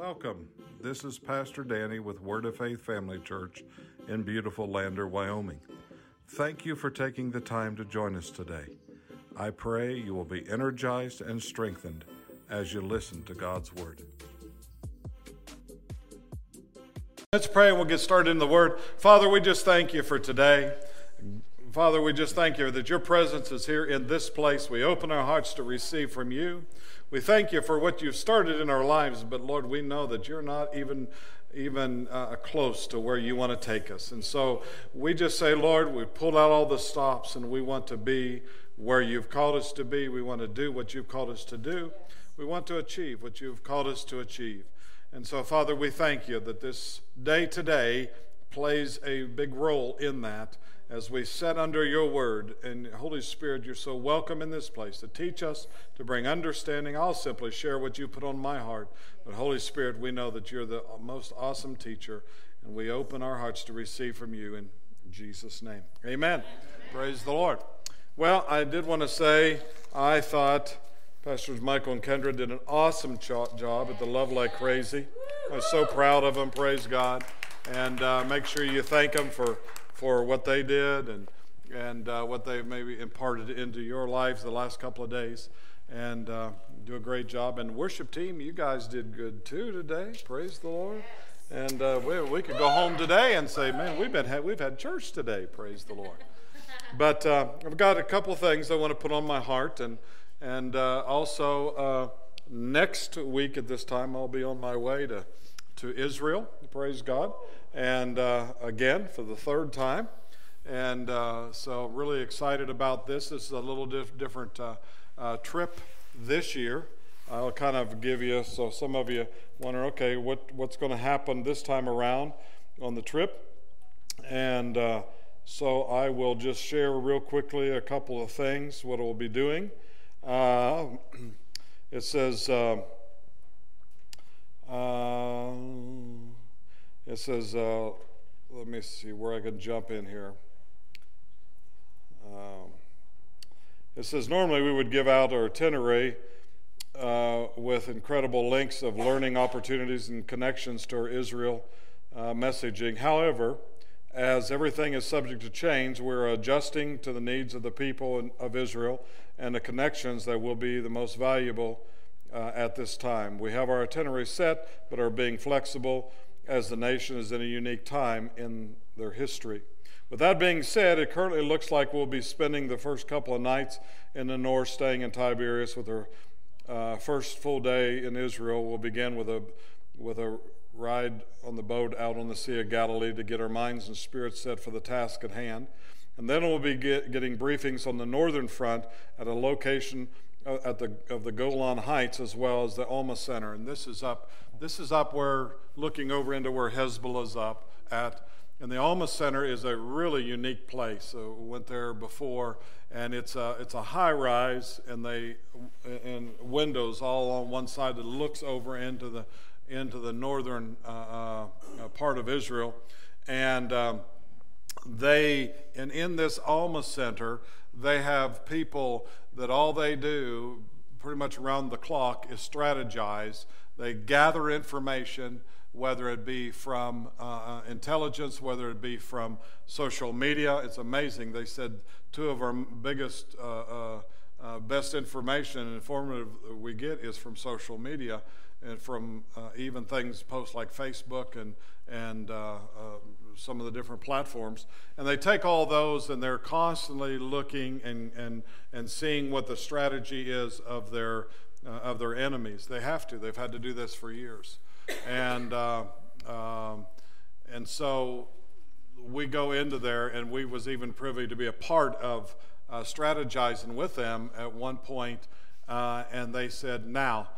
Welcome. This is Pastor Danny with Word of Faith Family Church in beautiful Lander, Wyoming. Thank you for taking the time to join us today. I pray you will be energized and strengthened as you listen to God's Word. Let's pray and we'll get started in the Word. Father, we just thank you for today. Father, we just thank you that your presence is here in this place. We open our hearts to receive from you. We thank you for what you've started in our lives, but Lord, we know that you're not even even uh, close to where you want to take us. And so we just say, Lord, we pulled out all the stops and we want to be where you've called us to be. We want to do what you've called us to do. We want to achieve what you've called us to achieve. And so, Father, we thank you that this day today plays a big role in that as we set under your word. And Holy Spirit, you're so welcome in this place to teach us, to bring understanding. I'll simply share what you put on my heart. But Holy Spirit, we know that you're the most awesome teacher, and we open our hearts to receive from you in Jesus' name. Amen. Amen. Praise the Lord. Well, I did want to say, I thought Pastors Michael and Kendra did an awesome job at the Love Like Crazy. I'm so proud of them, praise God. And uh, make sure you thank them for for what they did and and uh, what they've maybe imparted into your lives the last couple of days. And uh, do a great job. And worship team, you guys did good too today. Praise the Lord. And uh, we, we could go home today and say, man, we've been ha- we've had church today. Praise the Lord. But uh, I've got a couple of things I want to put on my heart, and and uh, also uh, next week at this time I'll be on my way to to Israel. Praise God and uh, again for the third time. And uh, so, really excited about this. This is a little dif- different uh, uh, trip this year. I'll kind of give you, so some of you wonder, okay, what, what's going to happen this time around on the trip? And uh, so, I will just share real quickly a couple of things, what we'll be doing. Uh, it says, uh, it says, uh, let me see where I can jump in here. Um, it says, normally we would give out our itinerary uh, with incredible links of learning opportunities and connections to our Israel uh, messaging. However, as everything is subject to change, we're adjusting to the needs of the people of Israel and the connections that will be the most valuable uh, at this time. We have our itinerary set, but are being flexible as the nation is in a unique time in their history. With that being said, it currently looks like we'll be spending the first couple of nights in the north, staying in Tiberias with our uh, first full day in Israel. We'll begin with a with a ride on the boat out on the Sea of Galilee to get our minds and spirits set for the task at hand. And then we'll be get, getting briefings on the northern front at a location at the of the Golan Heights as well as the Alma Center. And this is up this is up where, looking over into where Hezbollah's up at. And the Alma Center is a really unique place. So went there before, and it's a, it's a high rise, and they and windows all on one side that looks over into the into the northern uh, uh, part of Israel, and um, they and in this Alma Center they have people that all they do pretty much around the clock is strategize they gather information, whether it be from uh, uh, intelligence, whether it be from social media. It's amazing. They said two of our biggest, uh, uh, uh best information and informative we get is from social media and from uh, even things post like Facebook and and some of the different platforms. And they take all those and they're constantly looking and and and seeing what the strategy is of their uh, of their enemies. They have to. They've had to do this for years, and uh, um, and so we go into there, and we was even privy to be a part of uh, strategizing with them at one point, uh, and they said, "Now."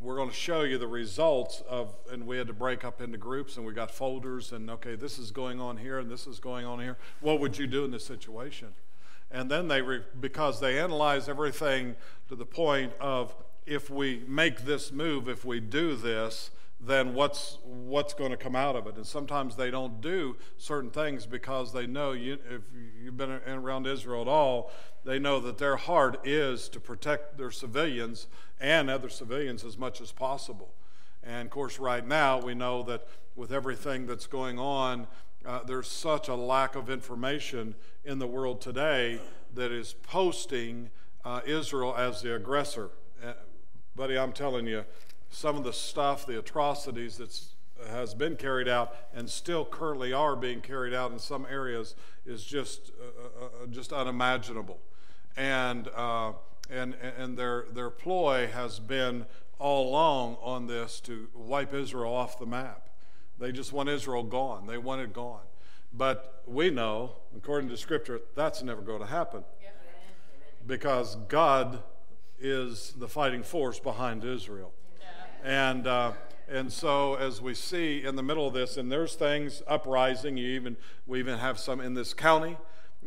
We're going to show you the results of, and we had to break up into groups, and we got folders, and okay, this is going on here, and this is going on here. What would you do in this situation? And then they, re, because they analyze everything to the point of if we make this move, if we do this, then what's what's going to come out of it? And sometimes they don't do certain things because they know you, if you've been around Israel at all, they know that their heart is to protect their civilians and other civilians as much as possible. And of course, right now, we know that with everything that's going on, uh, there's such a lack of information in the world today that is posting uh, Israel as the aggressor. Uh, buddy, I'm telling you, some of the stuff, the atrocities that has been carried out and still currently are being carried out in some areas is just uh, uh, uh just unimaginable. And and and their their ploy has been all along on this to wipe Israel off the map. They just want Israel gone. They want it gone. But we know, according to Scripture, that's never going to happen because God is the fighting force behind Israel. And, uh, and so, as we see in the middle of this, and there's things uprising, you even, we even have some in this county,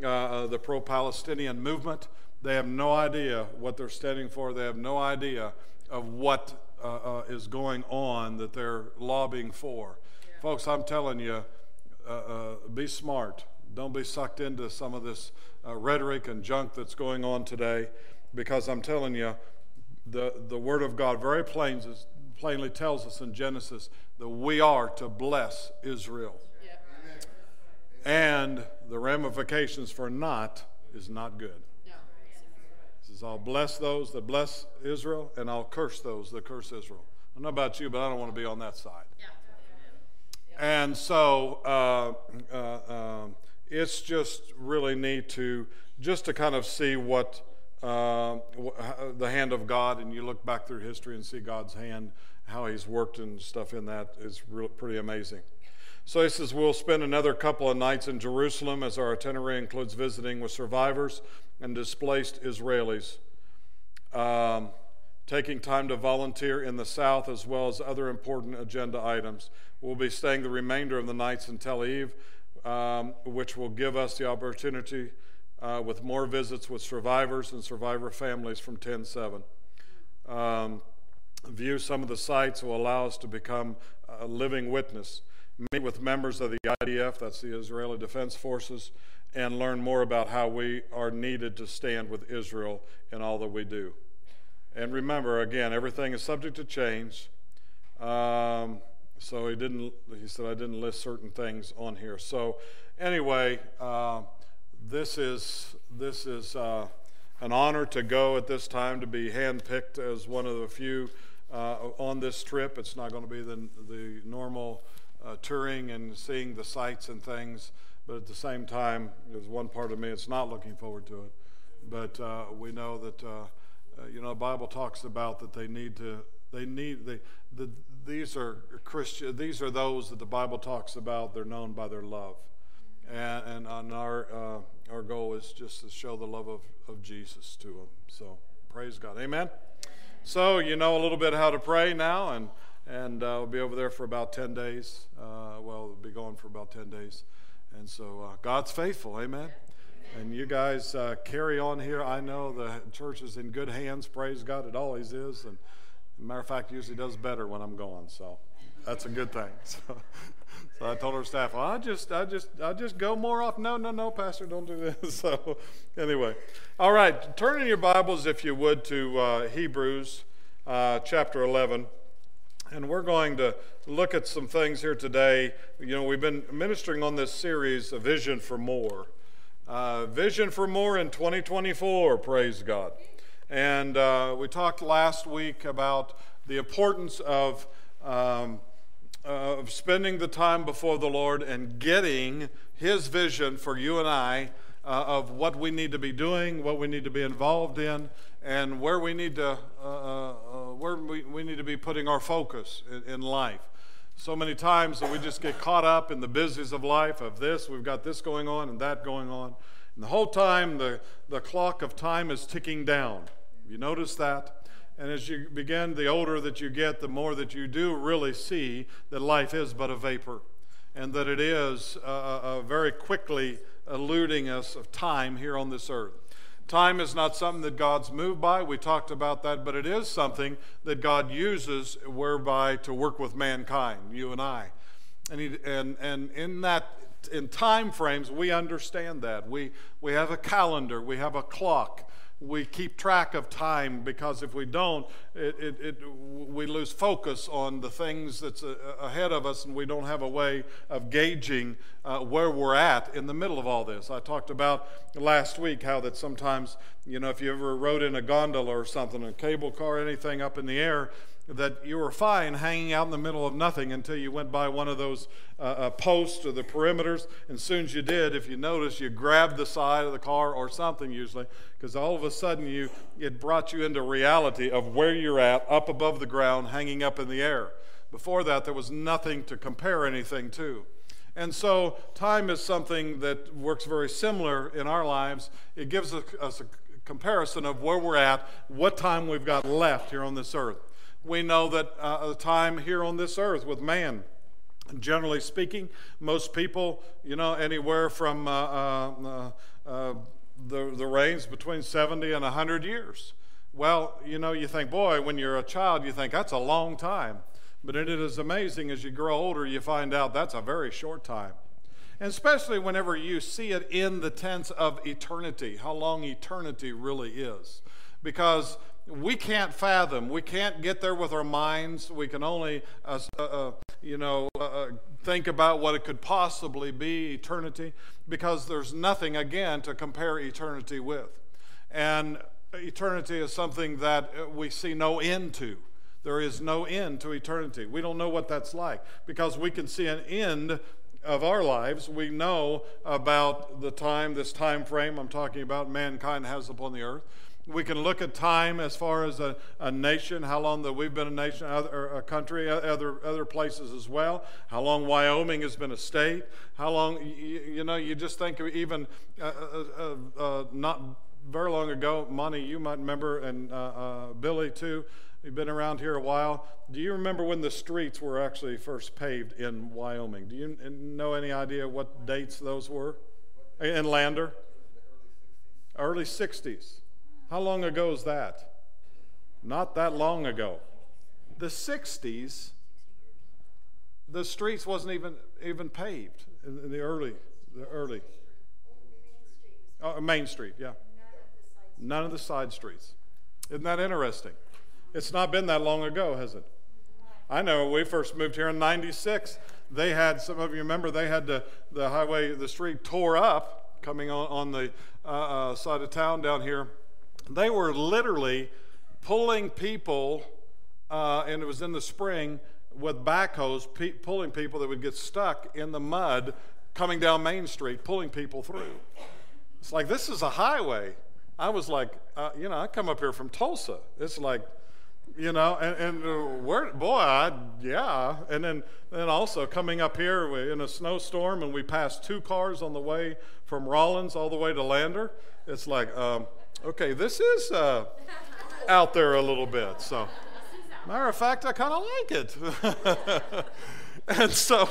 uh, the pro Palestinian movement. They have no idea what they're standing for, they have no idea of what uh, uh is going on that they're lobbying for. Yeah. Folks, I'm telling you, uh, uh, be smart. Don't be sucked into some of this uh, rhetoric and junk that's going on today, because I'm telling you, the, the Word of God very plain, plainly tells us in Genesis that we are to bless Israel. And the ramifications for not is not good. No. says, I'll bless those that bless Israel, and I'll curse those that curse Israel. I don't know about you, but I don't want to be on that side. And so uh, uh, um, it's just really neat to just to kind of see what uh, the hand of God, and you look back through history and see God's hand, how He's worked and stuff in that is really pretty amazing. So he says, We'll spend another couple of nights in Jerusalem as our itinerary includes visiting with survivors and displaced Israelis. Um, taking time to volunteer in the South as well as other important agenda items. We'll be staying the remainder of the nights in Tel Aviv, um, which will give us the opportunity uh, with more visits with survivors and survivor families from 10 7. Um, view some of the sites will allow us to become a living witness, meet with members of the IDF, that's the Israeli Defense Forces, and learn more about how we are needed to stand with Israel in all that we do. And remember, again, everything is subject to change. Um, so he didn't. He said I didn't list certain things on here. So anyway, uh, this is this is uh, an honor to go at this time to be handpicked as one of the few uh, on this trip. It's not going to be the the normal uh, touring and seeing the sights and things, but at the same time, there's one part of me that's not looking forward to it. But uh, we know that uh, uh, you know, the Bible talks about that they need to, they need, they, the, these are Christian, these are those that the Bible talks about, they're known by their love. And, and on our, uh, our goal is just to show the love of, of Jesus to them. So praise God. Amen. So you know a little bit how to pray now, and, and uh, we'll be over there for about 10 days. Uh, well, we'll be gone for about 10 days. And so uh, God's faithful. Amen. And you guys uh, carry on here. I know the church is in good hands. Praise God, it always is. And matter of fact, usually does better when I'm gone. So that's a good thing. So, so I told her staff, well, I just, I just, I just go more often. No, no, no, Pastor, don't do this. So anyway, all right, turn in your Bibles if you would to uh, Hebrews uh, chapter 11. And we're going to look at some things here today. You know, we've been ministering on this series, A Vision for More. Uh, vision for more in 2024, praise God. And uh, we talked last week about the importance of, um, of spending the time before the Lord and getting His vision for you and I uh, of what we need to be doing, what we need to be involved in, and where we need to, uh, uh, where we, we need to be putting our focus in, in life so many times that we just get caught up in the business of life of this, we've got this going on and that going on. And the whole time, the, the clock of time is ticking down. You notice that? And as you begin, the older that you get, the more that you do really see that life is but a vapor and that it is uh, uh, uh very quickly eluding us of time here on this earth. Time is not something that God's moved by. We talked about that, but it is something that God uses whereby to work with mankind, you and I. And, he, and, and in that in time frames, we understand that. We, we have a calendar, we have a clock we keep track of time because if we don't, it, it, it, we lose focus on the things that's uh, ahead of us and we don't have a way of gauging uh, where we're at in the middle of all this. I talked about last week how that sometimes, you know, if you ever rode in a gondola or something, a cable car, anything up in the air, that you were fine hanging out in the middle of nothing until you went by one of those uh, uh, posts or the perimeters. And as soon as you did, if you noticed, you grabbed the side of the car or something usually, because all of a sudden you it brought you into reality of where you're at, up above the ground, hanging up in the air. Before that, there was nothing to compare anything to. And so, time is something that works very similar in our lives. It gives us a comparison of where we're at, what time we've got left here on this earth we know that uh, the time here on this earth with man, generally speaking, most people, you know, anywhere from uh, uh, uh, uh the, the range between 70 and 100 years. Well, you know, you think, boy, when you're a child, you think that's a long time. But it is amazing as you grow older, you find out that's a very short time. And especially whenever you see it in the tense of eternity, how long eternity really is. Because we can't fathom. We can't get there with our minds. We can only, uh, uh, uh you know, uh, uh, think about what it could possibly be, eternity, because there's nothing, again, to compare eternity with. And eternity is something that uh, we see no end to. There is no end to eternity. We don't know what that's like because we can see an end of our lives. We know about the time, this time frame I'm talking about, mankind has upon the earth. We can look at time as far as a, a nation, how long that we've been a nation, other, a country, other, other places as well, how long Wyoming has been a state, how long, you, you know, you just think of even uh, uh, uh, uh, not very long ago, Monty, you might remember, and uh, uh, Billy too, you've been around here a while. Do you remember when the streets were actually first paved in Wyoming? Do you know any idea what dates those were? In Lander? Early 60s. How long ago is that? Not that long ago. The 60s, the streets wasn't even even paved in, the early the early oh, Main Street, yeah. None of the side streets. Isn't that interesting? It's not been that long ago, has it? I know we first moved here in 96, they had, some of you remember, they had the, the highway, the street tore up coming on, on the uh, uh, side of town down here they were literally pulling people, uh, and it was in the spring, with backhoes, pe- pulling people that would get stuck in the mud coming down Main Street, pulling people through. It's like, this is a highway. I was like, uh, you know, I come up here from Tulsa. It's like, you know, and, and uh, where, boy, I, yeah. And then, then also coming up here in a snowstorm, and we passed two cars on the way from Rawlins all the way to Lander. It's like, um, Okay, this is uh, out there a little bit. So, matter of fact, I kind of like it. and so,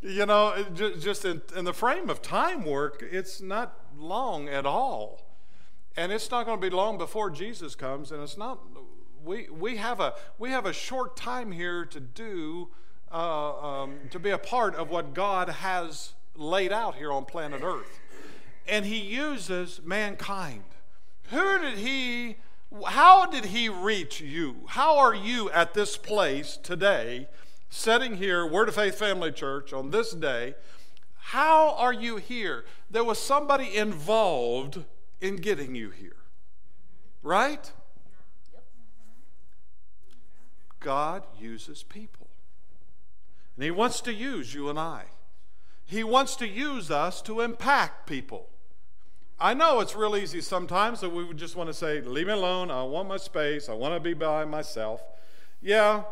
you know, just in, in, the frame of time work, it's not long at all. And it's not going to be long before Jesus comes. And it's not, we, we, have, a, we have a short time here to do, uh, um, to be a part of what God has laid out here on planet Earth. And He uses mankind. Who did he, how did he reach you? How are you at this place today, sitting here, Word of Faith Family Church, on this day? How are you here? There was somebody involved in getting you here, right? God uses people. And He wants to use you and I. He wants to use us to impact people. I know it's real easy sometimes that we would just want to say, Leave me alone. I want my space. I want to be by myself. Yeah,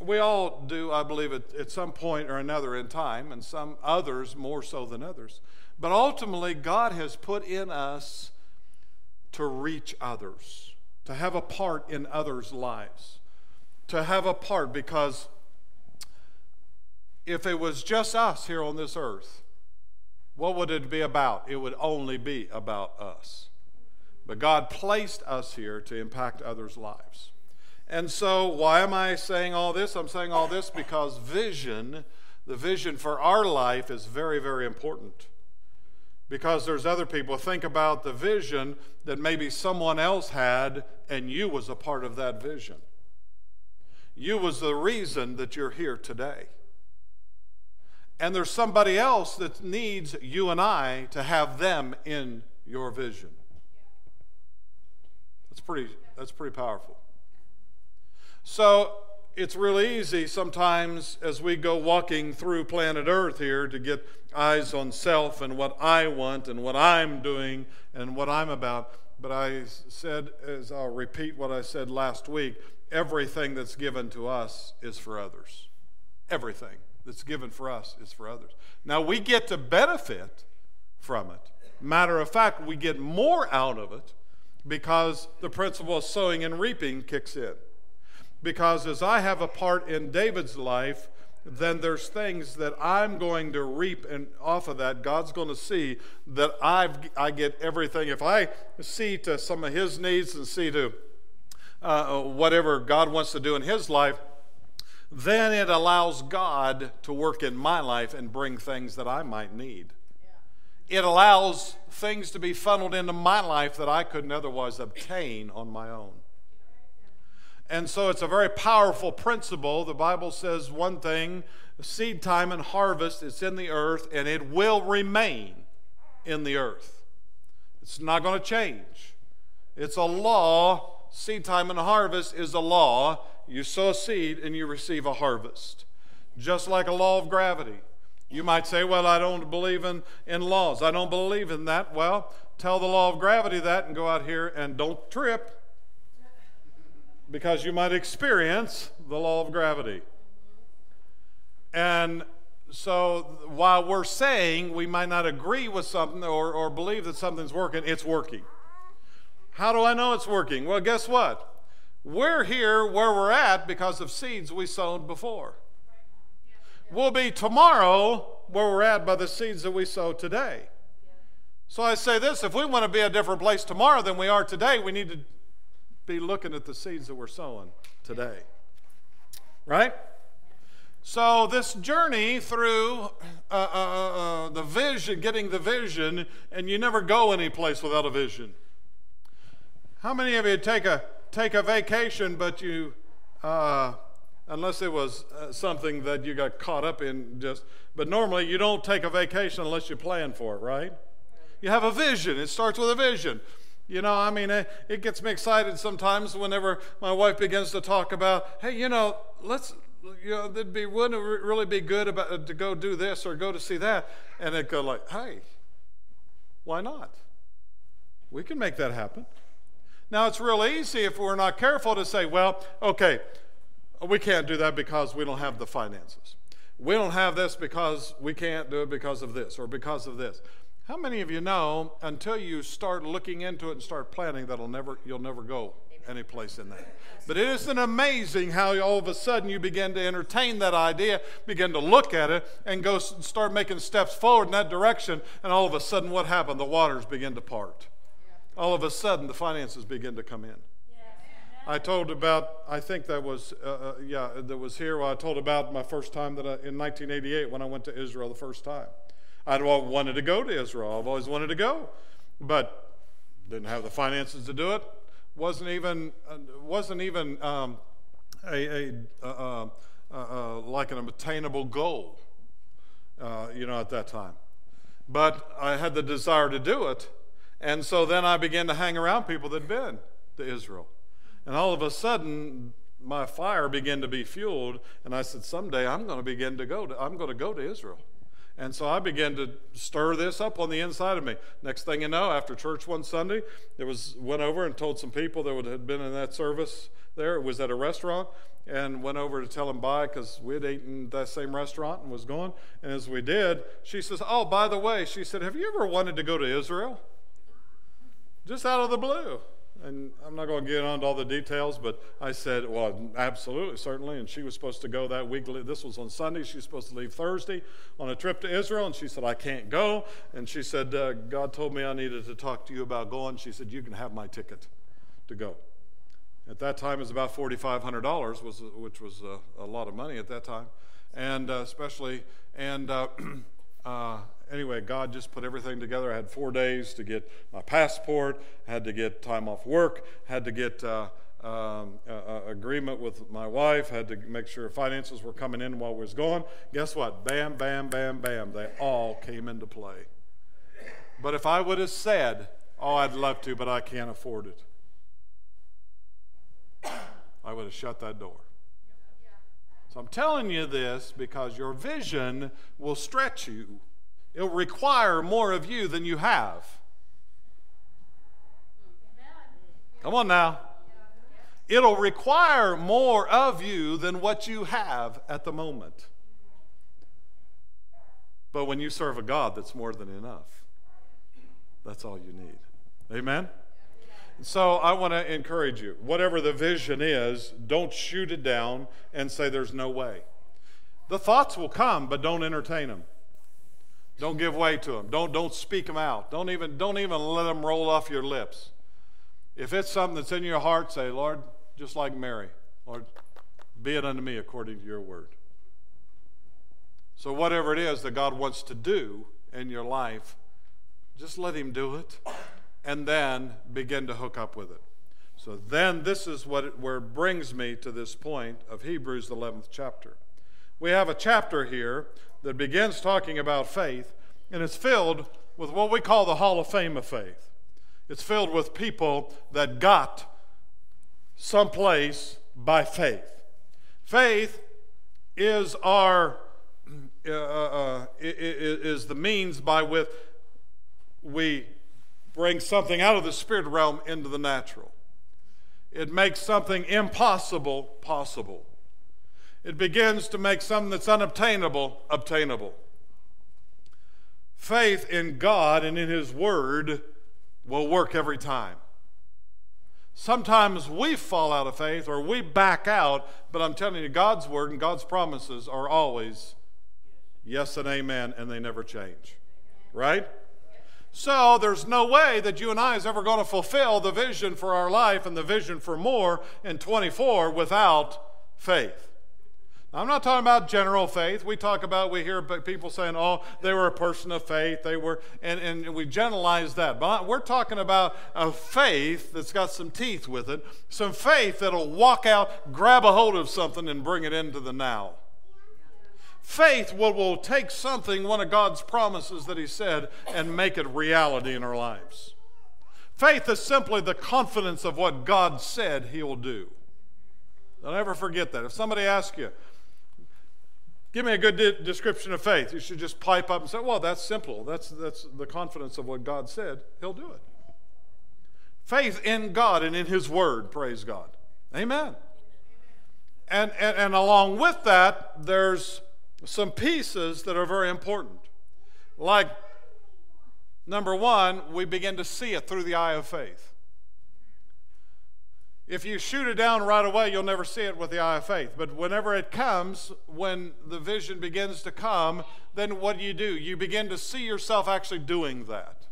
we all do, I believe, at, at some point or another in time, and some others more so than others. But ultimately, God has put in us to reach others, to have a part in others' lives, to have a part because if it was just us here on this earth, what would it be about? It would only be about us. But God placed us here to impact others' lives. And so, why am I saying all this? I'm saying all this because vision, the vision for our life, is very, very important. because there's other people. Think about the vision that maybe someone else had, and you was a part of that vision. You was the reason that you're here today. And there's somebody else that needs you and I to have them in your vision. That's pretty, that's pretty powerful. So it's really easy sometimes as we go walking through planet Earth here to get eyes on self and what I want and what I'm doing and what I'm about. But I said, as I'll repeat what I said last week, everything that's given to us is for others. Everything that's given for us is for others. Now we get to benefit from it. Matter of fact, we get more out of it because the principle of sowing and reaping kicks in because as I have a part in David's life, then there's things that I'm going to reap and off of that. God's going to see that I've, I get everything. If I see to some of his needs and see to uh, whatever God wants to do in his life, then it allows God to work in my life and bring things that I might need. It allows things to be funneled into my life that I couldn't otherwise obtain on my own. And so it's a very powerful principle. The Bible says one thing seed time and harvest, it's in the earth, and it will remain in the earth. It's not going to change. It's a law. Seed time and harvest is a law. You sow seed and you receive a harvest. Just like a law of gravity. You might say, Well, I don't believe in, in laws. I don't believe in that. Well, tell the law of gravity that and go out here and don't trip because you might experience the law of gravity. And so while we're saying we might not agree with something or, or believe that something's working, it's working. How do I know it's working? Well, guess what? We're here where we're at because of seeds we sowed before. We'll be tomorrow where we're at by the seeds that we sow today. So I say this if we want to be a different place tomorrow than we are today, we need to be looking at the seeds that we're sowing today. Right? So, this journey through uh, uh, uh, uh, the vision, getting the vision, and you never go any place without a vision. How many of you take a, take a vacation, but you, uh, unless it was uh, something that you got caught up in, just, but normally you don't take a vacation unless you plan for it, right? You have a vision, it starts with a vision. You know, I mean, it, it gets me excited sometimes whenever my wife begins to talk about, hey, you know, let's, you know, it'd be wouldn't it really be good about to go do this or go to see that, and it go like, hey, why not? We can make that happen. Now it's real easy if we're not careful to say, well, okay, we can't do that because we don't have the finances. We don't have this because we can't do it because of this or because of this. How many of you know until you start looking into it and start planning that'll never you'll never go any place in that. But it isn't amazing how all of a sudden you begin to entertain that idea, begin to look at it, and go start making steps forward in that direction, and all of a sudden what happened? The waters begin to part. All of a sudden the finances begin to come in. I told about, I think that was, uh, uh, yeah, that was here. Well, I told about my first time that I, in 1988 when I went to Israel the first time. I'd wanted to go to Israel. I've always wanted to go, but didn't have the finances to do it. wasn't even uh, wasn't even um, a, a uh, uh, uh, like an attainable goal, uh, you know, at that time. But I had the desire to do it, and so then I began to hang around people that'd been to Israel, and all of a sudden my fire began to be fueled, and I said, someday I'm going to begin to go. To, I'm going to go to Israel. And so I began to stir this up on the inside of me. Next thing you know, after church one Sunday, there was went over and told some people that had been in that service there. It was at a restaurant, and went over to tell them bye because we had eaten that same restaurant and was going. And as we did, she says, "Oh, by the way," she said, "Have you ever wanted to go to Israel?" Just out of the blue and I'm not going to get into all the details, but I said, well, absolutely, certainly. And she was supposed to go that week. This was on Sunday. She was supposed to leave Thursday on a trip to Israel, and she said, I can't go. And she said, uh, God told me I needed to talk to you about going. She said, you can have my ticket to go. At that time, it was about $4,500, was, which was a, a, lot of money at that time, and uh, especially, and uh, uh, anyway, God just put everything together. I had four days to get my passport, had to get time off work, had to get uh, um, agreement with my wife, had to make sure finances were coming in while we was gone. Guess what? Bam, bam, bam, bam. They all came into play. But if I would have said, "Oh, I'd love to, but I can't afford it," I would have shut that door. So I'm telling you this because your vision will stretch you. It'll require more of you than you have. Come on now. It'll require more of you than what you have at the moment. But when you serve a God that's more than enough, that's all you need. Amen? So I want to encourage you whatever the vision is, don't shoot it down and say there's no way. The thoughts will come, but don't entertain them. Don't give way to them. Don't, don't speak them out. Don't even, don't even let them roll off your lips. If it's something that's in your heart, say, Lord, just like Mary, Lord, be it unto me according to your word. So, whatever it is that God wants to do in your life, just let Him do it and then begin to hook up with it. So, then this is what it, where it brings me to this point of Hebrews, the 11th chapter. We have a chapter here that begins talking about faith, and it's filled with what we call the Hall of Fame of faith. It's filled with people that got someplace by faith. Faith is our uh, uh, is the means by which we bring something out of the spirit realm into the natural. It makes something impossible possible. It begins to make something that's unobtainable obtainable. Faith in God and in His Word will work every time. Sometimes we fall out of faith or we back out, but I'm telling you, God's Word and God's promises are always yes and amen, and they never change. Right? So there's no way that you and I is ever going to fulfill the vision for our life and the vision for more in 24 without faith. I'm not talking about general faith. We talk about, we hear people saying, oh, they were a person of faith. They were, and, and we generalize that. But we're talking about a faith that's got some teeth with it, some faith that'll walk out, grab a hold of something, and bring it into the now. Faith will, will take something, one of God's promises that He said, and make it reality in our lives. Faith is simply the confidence of what God said He will do. Don't ever forget that. If somebody asks you, Give me a good de- description of faith. You should just pipe up and say, well, that's simple. That's, that's the confidence of what God said. He'll do it. Faith in God and in His Word, praise God. Amen. And, and, and along with that, there's some pieces that are very important. Like, number one, we begin to see it through the eye of faith. If you shoot it down right away, you'll never see it with the eye of faith. But whenever it comes, when the vision begins to come, then what do you do? You begin to see yourself actually doing that.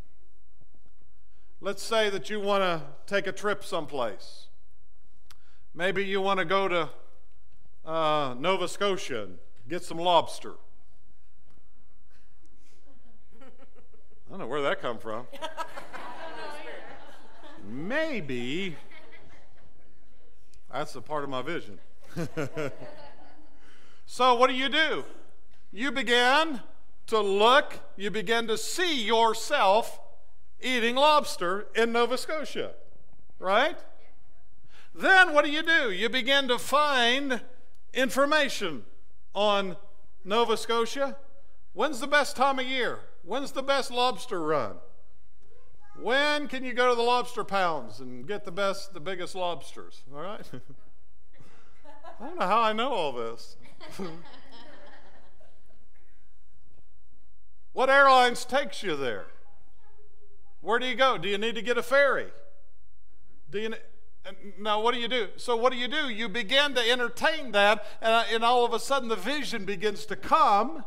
Let's say that you want to take a trip someplace. Maybe you want to go to uh, Nova Scotia and get some lobster. I don't know where that come from. Maybe that's a part of my vision. so, what do you do? You begin to look, you begin to see yourself eating lobster in Nova Scotia, right? Then what do you do? You begin to find information on Nova Scotia. When's the best time of year? When's the best lobster run? When can you go to the lobster pounds and get the best, the biggest lobsters? All right? I don't know how I know all this. what airlines takes you there? Where do you go? Do you need to get a ferry? Do you? Now, what do you do? So, what do you do? You begin to entertain that, and, uh, and all of a sudden the vision begins to come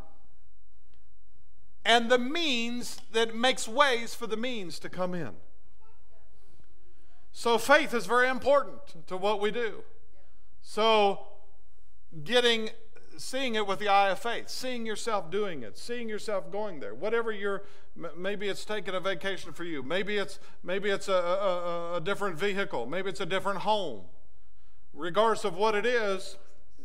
and the means that makes ways for the means to come in. So faith is very important to what we do. So getting seeing it with the eye of faith, seeing yourself doing it, seeing yourself going there. Whatever you're, maybe it's taking a vacation for you. Maybe it's maybe it's a, a, a different vehicle. Maybe it's a different home. Regardless of what it is,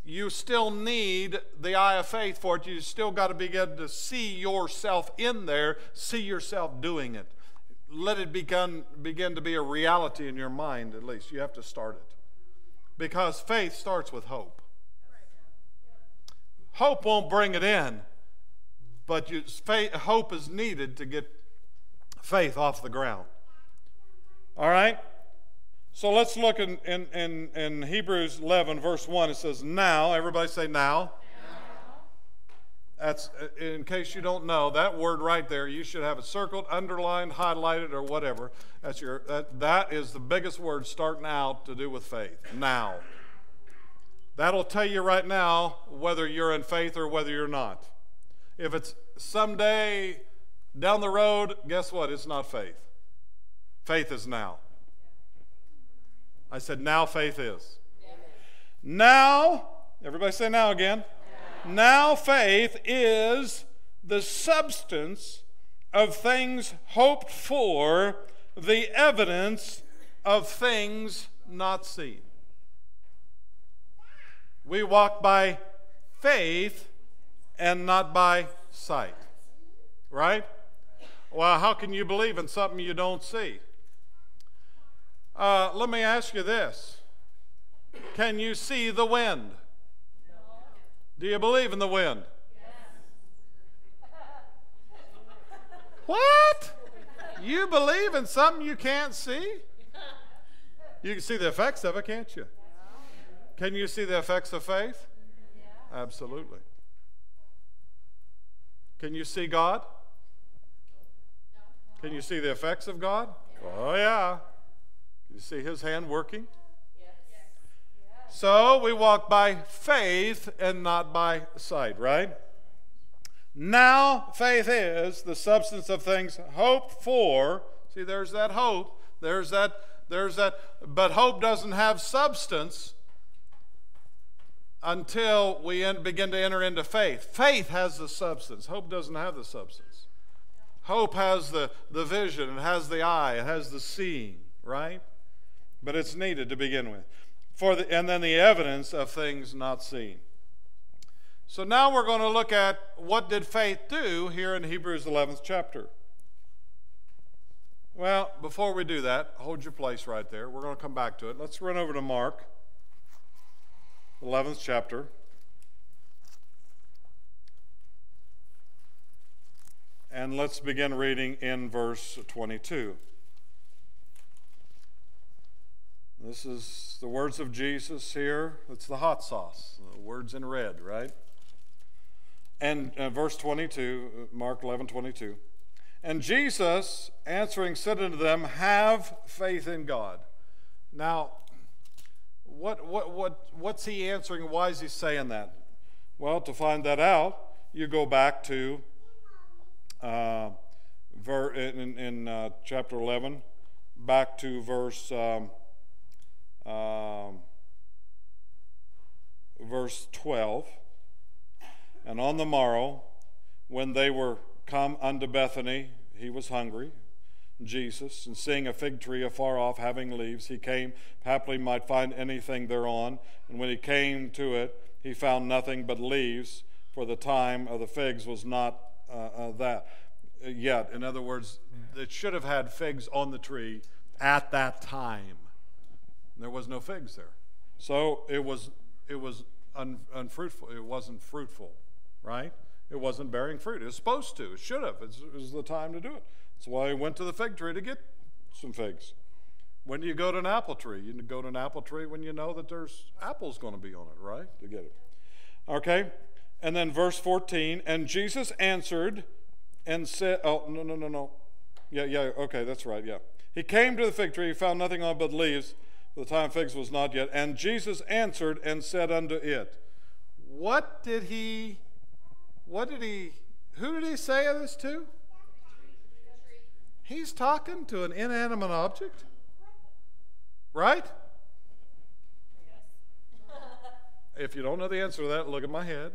you still need the eye of faith for it. You still got to begin to see yourself in there, see yourself doing it. Let it begin, begin to be a reality in your mind, at least. You have to start it. Because faith starts with hope. Hope won't bring it in, but you, faith, hope is needed to get faith off the ground. All right? So let's look in, in, in, in, Hebrews 11, verse 1. It says, Now, everybody say now. now. That's, uh, in case you don't know, that word right there, you should have it circled, underlined, highlighted, or whatever. That's your, that, that is the biggest word starting out to do with faith. Now. That'll tell you right now whether you're in faith or whether you're not. If it's someday down the road, guess what? It's not faith. Faith is now. I said, now faith is. Now, everybody say now again. Now. faith is the substance of things hoped for, the evidence of things not seen. We walk by faith and not by sight. Right? Well, how can you believe in something you don't see? Uh, let me ask you this Can you see the wind? Do you believe in the wind? Yes. What? You believe in something you can't see? You can see the effects of it, can't you? Can you see the effects of faith? Absolutely. Can you see God? Can you see the effects of God? Oh, yeah. You see his hand working? Yes. Yes. So we walk by faith and not by sight, right? Now, faith is the substance of things hoped for. See, there's that hope. There's that, there's that, but hope doesn't have substance until we begin to enter into faith. Faith has the substance, hope doesn't have the substance. Hope has the, the vision, it has the eye, it has the seeing, right? But it's needed to begin with. For the, and then the evidence of things not seen. So now we're going to look at what did faith do here in Hebrews 11th chapter. Well, before we do that, hold your place right there. We're going to come back to it. Let's run over to Mark 11th chapter. And let's begin reading in verse 22. This is the words of Jesus here. It's the hot sauce, the words in red, right? And uh, verse 22, Mark 11 22. And Jesus, answering, said unto them, Have faith in God. Now, what, what, what, what's he answering? Why is he saying that? Well, to find that out, you go back to uh, ver- in, in uh, chapter 11, back to verse. Um, um, verse 12. And on the morrow, when they were come unto Bethany, he was hungry, Jesus, and seeing a fig tree afar off having leaves, he came, haply might find anything thereon. And when he came to it, he found nothing but leaves, for the time of the figs was not uh, uh, that yet. In other words, it should have had figs on the tree at that time. There was no figs there. So it was, it was un, unfruitful. It wasn't fruitful, right? It wasn't bearing fruit. It was supposed to. It should have. It was the time to do it. That's why I went to the fig tree to get some figs. When do you go to an apple tree? You go to an apple tree when you know that there's apples going to be on it, right? To get it. Okay? And then verse 14, and Jesus answered and said, Oh, no, no, no, no. Yeah, yeah, okay, that's right, yeah. He came to the fig tree, he found nothing on but leaves, the time fixed was not yet. And Jesus answered and said unto it, What did he, what did he, who did he say this to? He's talking to an inanimate object, right? If you don't know the answer to that, look at my head.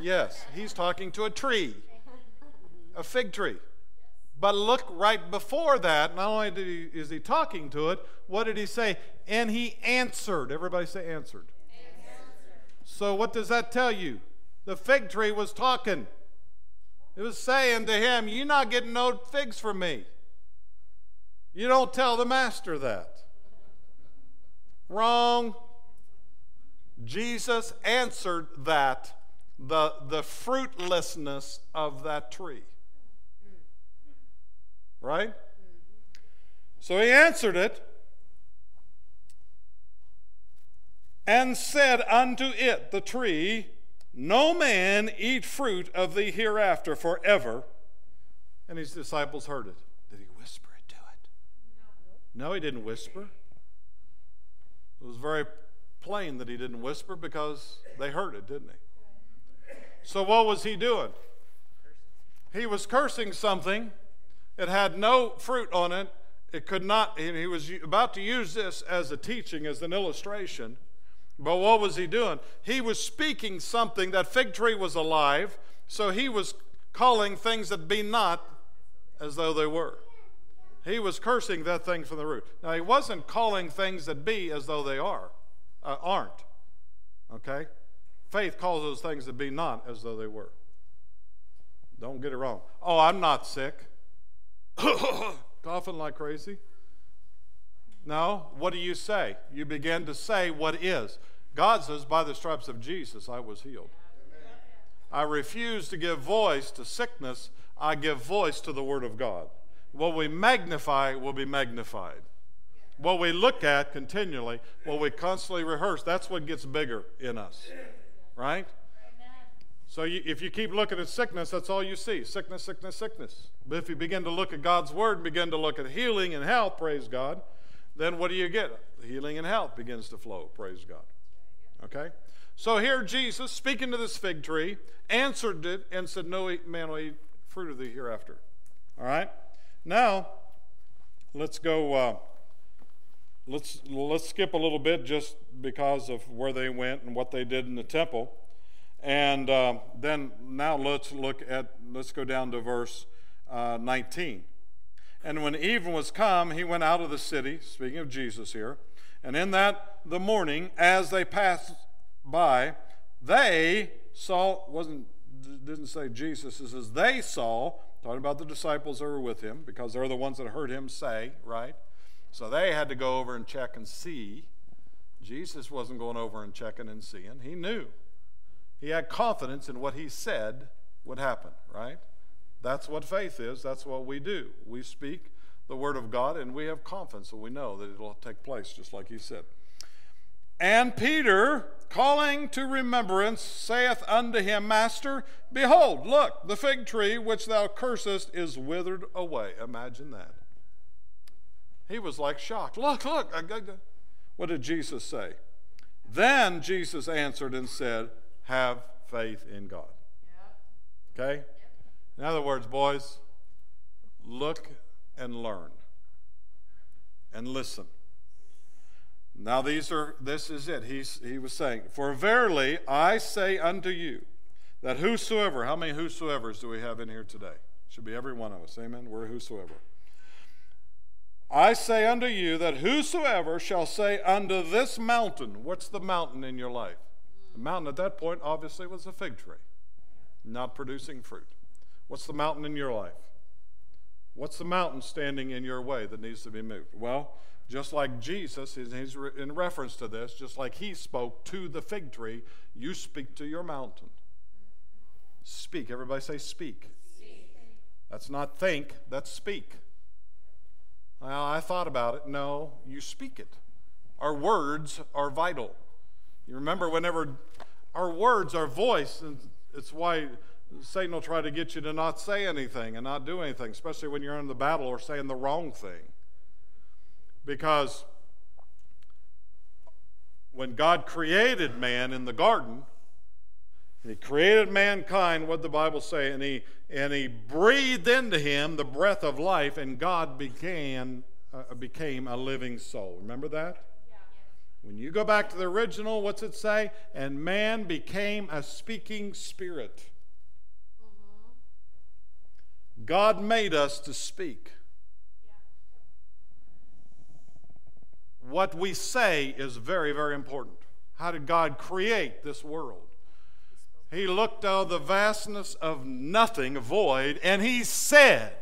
Yes, he's talking to a tree, a fig tree. But look right before that, not only he, is he talking to it, what did he say? And he answered. Everybody say answered. answered. So, what does that tell you? The fig tree was talking. It was saying to him, You're not getting no figs from me. You don't tell the master that. Wrong. Jesus answered that, the, the fruitlessness of that tree. Right? So he answered it and said unto it, the tree, No man eat fruit of thee hereafter forever. And his disciples heard it. Did he whisper it to it? No, he didn't whisper. It was very plain that he didn't whisper because they heard it, didn't he? So, what was he doing? He was cursing something. It had no fruit on it. It could not, he was about to use this as a teaching, as an illustration. But what was he doing? He was speaking something. That fig tree was alive, so he was calling things that be not as though they were. He was cursing that thing from the root. Now, he wasn't calling things that be as though they are, uh, aren't. Okay? Faith calls those things that be not as though they were. Don't get it wrong. Oh, I'm not sick. Coughing like crazy. No, what do you say? You begin to say what is. God says, By the stripes of Jesus, I was healed. I refuse to give voice to sickness, I give voice to the Word of God. What we magnify will be magnified. What we look at continually, what we constantly rehearse, that's what gets bigger in us. Right? So you, if you keep looking at sickness, that's all you see sickness, sickness, sickness. But if you begin to look at God's Word, begin to look at healing and health, praise God, then what do you get? Healing and health begins to flow, praise God. Okay? So here Jesus, speaking to this fig tree, answered it and said, No man will eat fruit of thee hereafter. All right? Now, let's go. Uh, let's let's skip a little bit just because of where they went and what they did in the temple, and uh, then now let's look at let's go down to verse uh, 19. And when even was come, he went out of the city. Speaking of Jesus here, and in that the morning, as they passed by, they saw wasn't didn't say Jesus. It says they saw Talking about the disciples that were with him, because they're the ones that heard him say, right? So they had to go over and check and see. Jesus wasn't going over and checking and seeing. He knew. He had confidence in what he said would happen, right? That's what faith is. That's what we do. We speak the word of God and we have confidence, so we know that it'll take place, just like he said. And Peter, calling to remembrance, saith unto him, Master, behold, look, the fig tree which thou cursest is withered away. Imagine that. He was like shocked. Look, look. What did Jesus say? Then Jesus answered and said, Have faith in God. Okay? In other words, boys, look and learn and listen. Now these are this is it. He's he was saying, For verily I say unto you that whosoever, how many whosoever's do we have in here today? Should be every one of us. Amen. We're whosoever. I say unto you that whosoever shall say unto this mountain, what's the mountain in your life? The mountain at that point obviously was a fig tree, not producing fruit. What's the mountain in your life? What's the mountain standing in your way that needs to be moved? Well, just like Jesus, he's in reference to this, just like he spoke to the fig tree, you speak to your mountain. Speak. Everybody say, speak. speak. That's not think, that's speak. Well, I thought about it. No, you speak it. Our words are vital. You remember whenever our words, our voice, and it's why Satan will try to get you to not say anything and not do anything, especially when you're in the battle or saying the wrong thing. Because when God created man in the garden, he created mankind, what the Bible say, and he and he breathed into him the breath of life, and God began uh, became a living soul. Remember that? When you go back to the original, what's it say? And man became a speaking spirit. God made us to speak. What we say is very, very important. How did God create this world? He looked out the vastness of nothing, void, and he said,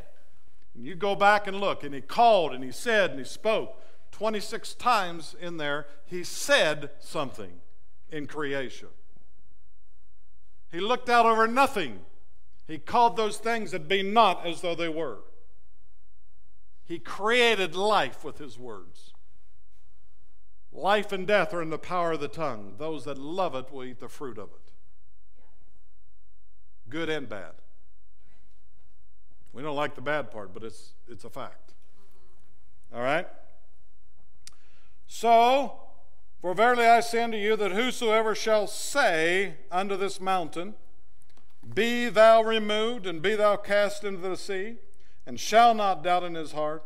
and you go back and look, and he called and he said and he spoke. 26 times in there, he said something in creation. He looked out over nothing. He called those things that be not as though they were. He created life with his words. Life and death are in the power of the tongue. Those that love it will eat the fruit of it. Good and bad. We don't like the bad part, but it's, it's a fact. All right? So, for verily I say unto you that whosoever shall say unto this mountain, Be thou removed, and be thou cast into the sea, and shall not doubt in his heart,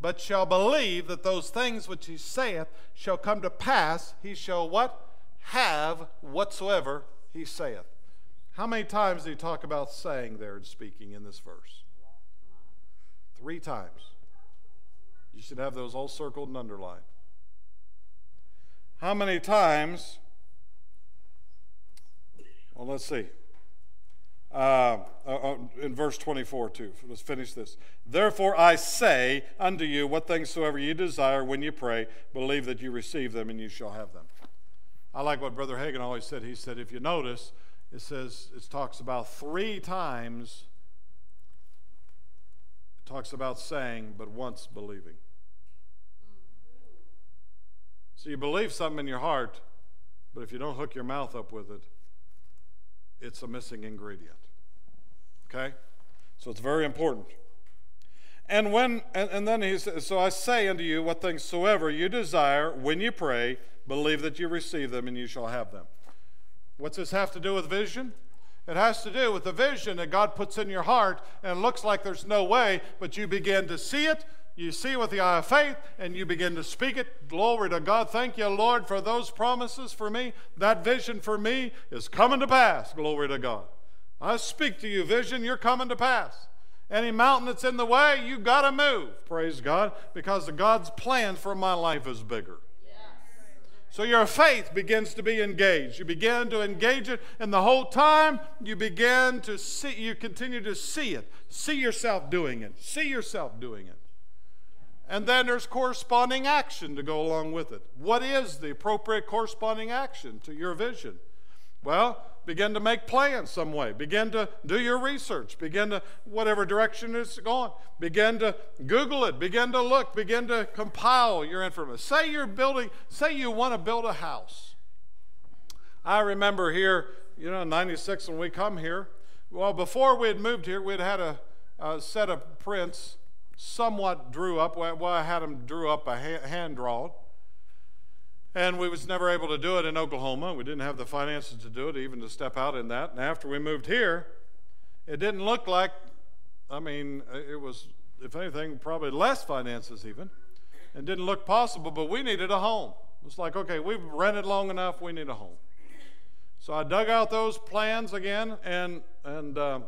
but shall believe that those things which he saith shall come to pass, he shall what? Have whatsoever he saith. How many times did he talk about saying there and speaking in this verse? Three times. You should have those all circled and underlined. How many times? Well, let's see. Uh, uh, uh, in verse 24, too. Let's finish this. Therefore, I say unto you, what things soever you desire when you pray, believe that you receive them and you shall have them. I like what Brother Hagin always said. He said, if you notice, it says, it talks about three times, it talks about saying, but once believing. So you believe something in your heart, but if you don't hook your mouth up with it, it's a missing ingredient. Okay? So it's very important. And when and, and then he says, So I say unto you, what things soever you desire when you pray, believe that you receive them and you shall have them. What's this have to do with vision? It has to do with the vision that God puts in your heart, and looks like there's no way, but you begin to see it, you see with the eye of faith and you begin to speak it. Glory to God. Thank you, Lord, for those promises for me. That vision for me is coming to pass. Glory to God. I speak to you, vision, you're coming to pass. Any mountain that's in the way, you got to move. Praise God, because the God's plan for my life is bigger. So your faith begins to be engaged. You begin to engage it, and the whole time you begin to see, you continue to see it. See yourself doing it. See yourself doing it. And then there's corresponding action to go along with it. What is the appropriate corresponding action to your vision? Well, begin to make plans some way. Begin to do your research. Begin to, whatever direction it's going, begin to Google it. Begin to look. Begin to compile your information. Say you're building, say you want to build a house. I remember here, you know, 96 when we come here. Well, before we had moved here, we'd had a, a set of prints somewhat drew up. Well, I had them drew up a hand drawn. And we was never able to do it in Oklahoma. We didn't have the finances to do it, even to step out in that. And after we moved here, it didn't look like, I mean, it was, if anything, probably less finances even. And didn't look possible, but we needed a home. It was like, okay, we've rented long enough, we need a home. So I dug out those plans again and, and uh,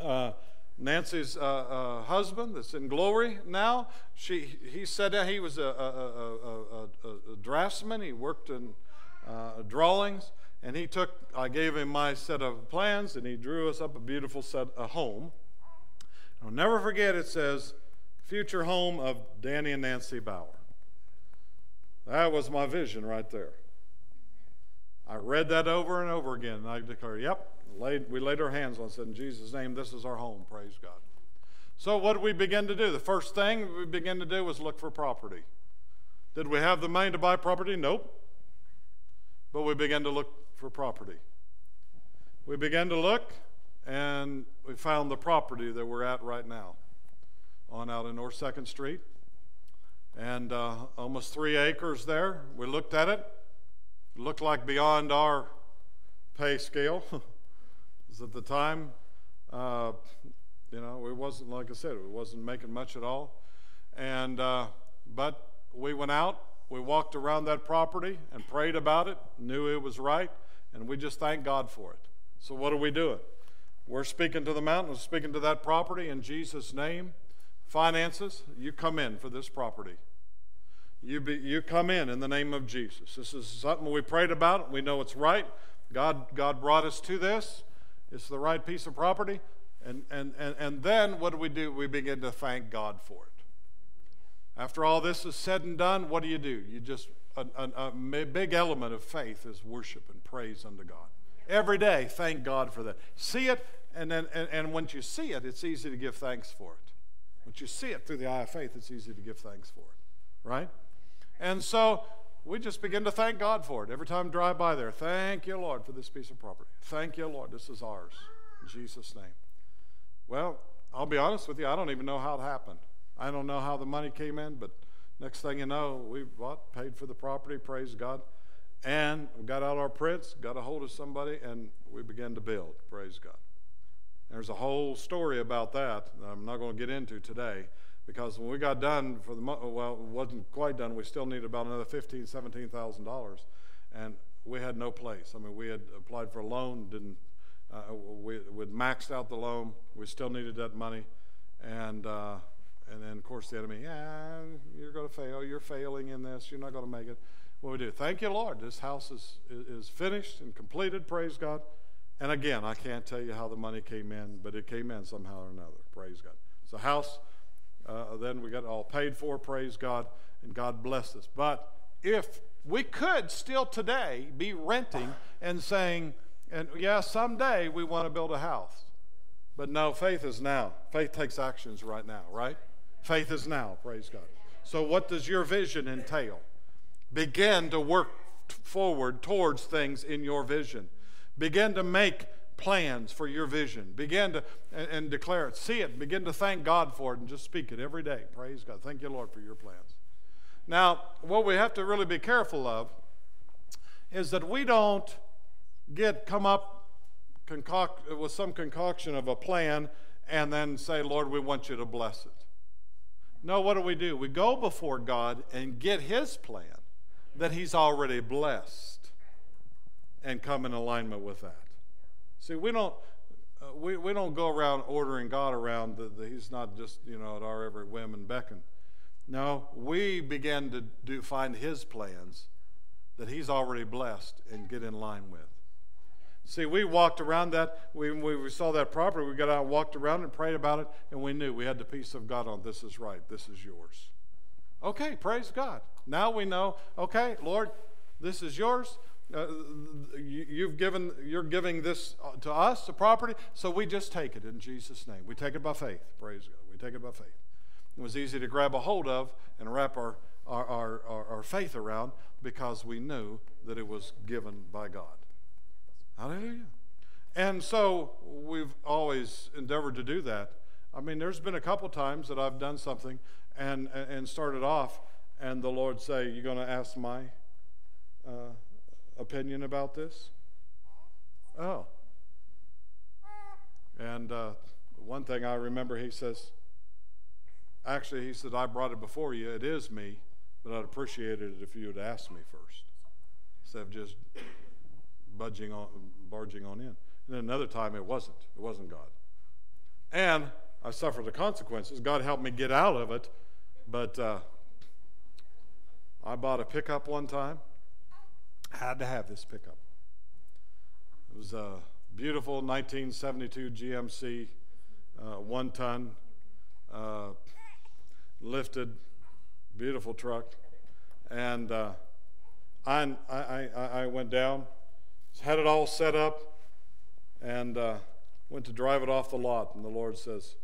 uh, Nancy's uh, uh, husband that's in glory now, she, he said that he was a, a, a, a draftsman. He worked in uh, drawings. And he took, I gave him my set of plans, and he drew us up a beautiful set, a home. I'll never forget it says, future home of Danny and Nancy Bauer. That was my vision right there. I read that over and over again, and I declare, yep, laid, we laid our hands on it, said, In Jesus' name, this is our home. Praise God. So, what did we begin to do? The first thing we began to do was look for property. Did we have the money to buy property? Nope. But we began to look for property. We began to look, and we found the property that we're at right now on out in North 2nd Street. And uh, almost three acres there. We looked at it. Looked like beyond our pay scale. at the time, uh, you know, it wasn't like I said, it wasn't making much at all. And uh, but we went out we walked around that property and prayed about it, knew it was right, and we just thank God for it. So, what are we doing? We're speaking to the mountain, we're speaking to that property in Jesus' name. Finances, you come in for this property. You, be, you come in in the name of Jesus. This is something we prayed about. We know it's right. God, God brought us to this. It's the right piece of property. And, and, and, and then what do we do? We begin to thank God for it. After all this is said and done, what do you do? You just, a, a, a big element of faith is worship and praise unto God. Every day, thank God for that. See it, and then and, and once you see it, it's easy to give thanks for it. Once you see it through the eye of faith, it's easy to give thanks for it. Right? And so we just begin to thank God for it. Every time I drive by there, thank you, Lord, for this piece of property. Thank you, Lord, this is ours. In Jesus' name. Well, I'll be honest with you, I don't even know how it happened. I don't know how the money came in, but next thing you know, we bought, paid for the property, praise God. And we got out our prints, got a hold of somebody, and we began to build, praise God. There's a whole story about that, that I'm not going to get into today because when we got done for the well, it wasn't quite done. We still needed about another fifteen, seventeen thousand dollars, and we had no place. I mean, we had applied for a loan, didn't. Uh, we would maxed out the loan. We still needed that money, and uh, and then of course the enemy, yeah, you're going to fail. You're failing in this. You're not going to make it. What we do? Thank you, Lord. This house is is finished and completed. Praise God. And again, I can't tell you how the money came in, but it came in somehow or another. Praise God. So house uh, then we got all paid for, praise God, and God bless us. But if we could still today be renting and saying, and yeah, someday we want to build a house. But no, faith is now. Faith takes actions right now, right? Faith is now, praise God. So, what does your vision entail? Begin to work forward towards things in your vision. Begin to make plans for your vision. Begin to and, and, declare it. See it. Begin to thank God for it and just speak it every day. Praise God. Thank you, Lord, for your plans. Now, what we have to really be careful of is that we don't get come up concoct, with some concoction of a plan and then say, Lord, we want you to bless it. No, what do we do? We go before God and get His plan that He's already blessed and come in alignment with that. See, we don't. Uh, we, we don't go around ordering God around. He's not just, you know, at our every whim and beckon. No, we begin to do, find His plans that He's already blessed and get in line with. See, we walked around that. We, we saw that property. We got out and walked around and prayed about it, and we knew we had the peace of God on this is right, this is yours. Okay, praise God. Now we know, okay, Lord, this is yours. Uh, you, have given, you're giving this to us, the property, so we just take it in Jesus' name. We take it by faith. Praise God. We take it by faith. It was easy to grab a hold of and wrap our, our, our, our, our faith around because we knew that it was given by God. Hallelujah. And so we've always endeavored to do that. I mean, there's been a couple times that I've done something and, and started off, and the Lord say, "You're going to ask my uh, opinion about this? Oh. And uh, one thing I remember, he says, actually, he said, I brought it before you. It is me, but I'd appreciate it if you would ask me first instead of just budging on, barging on in. And then another time, it wasn't. It wasn't God. And I suffered the consequences. God helped me get out of it, but uh, I bought a pickup one time had to have this pickup. It was a beautiful 1972 GMC, uh, one ton, uh, lifted, beautiful truck. And uh, I, I, I, went down, had it all set up, and uh, went to drive it off the lot. And the Lord says,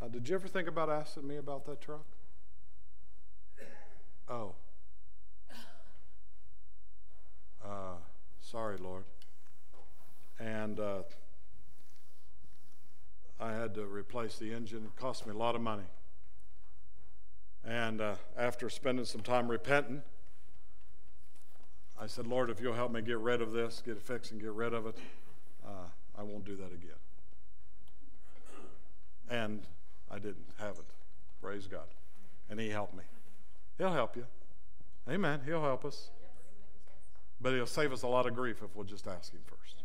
uh, Did you ever think about asking me about that truck? Oh. Uh, sorry, Lord. And uh, I had to replace the engine. It cost me a lot of money. And uh, after spending some time repenting, I said, Lord, if you'll help me get rid of this, get it fixed and get rid of it, uh, I won't do that again. And I didn't have it. Praise God. And He helped me. He'll help you. Amen. He'll help us. But he'll save us a lot of grief if we'll just ask him first.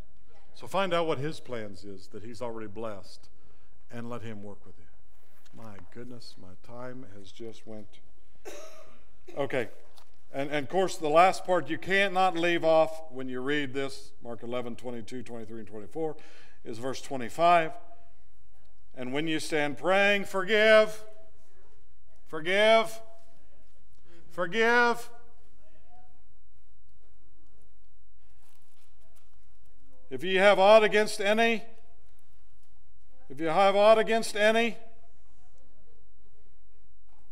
So find out what his plans is that he's already blessed and let him work with you. My goodness, my time has just went. Okay. And, and of course, the last part you can't not leave off when you read this, Mark 11, 22, 23, and 24, is verse 25. And when you stand praying, forgive, forgive, forgive. If you have aught against any, if you have aught against any,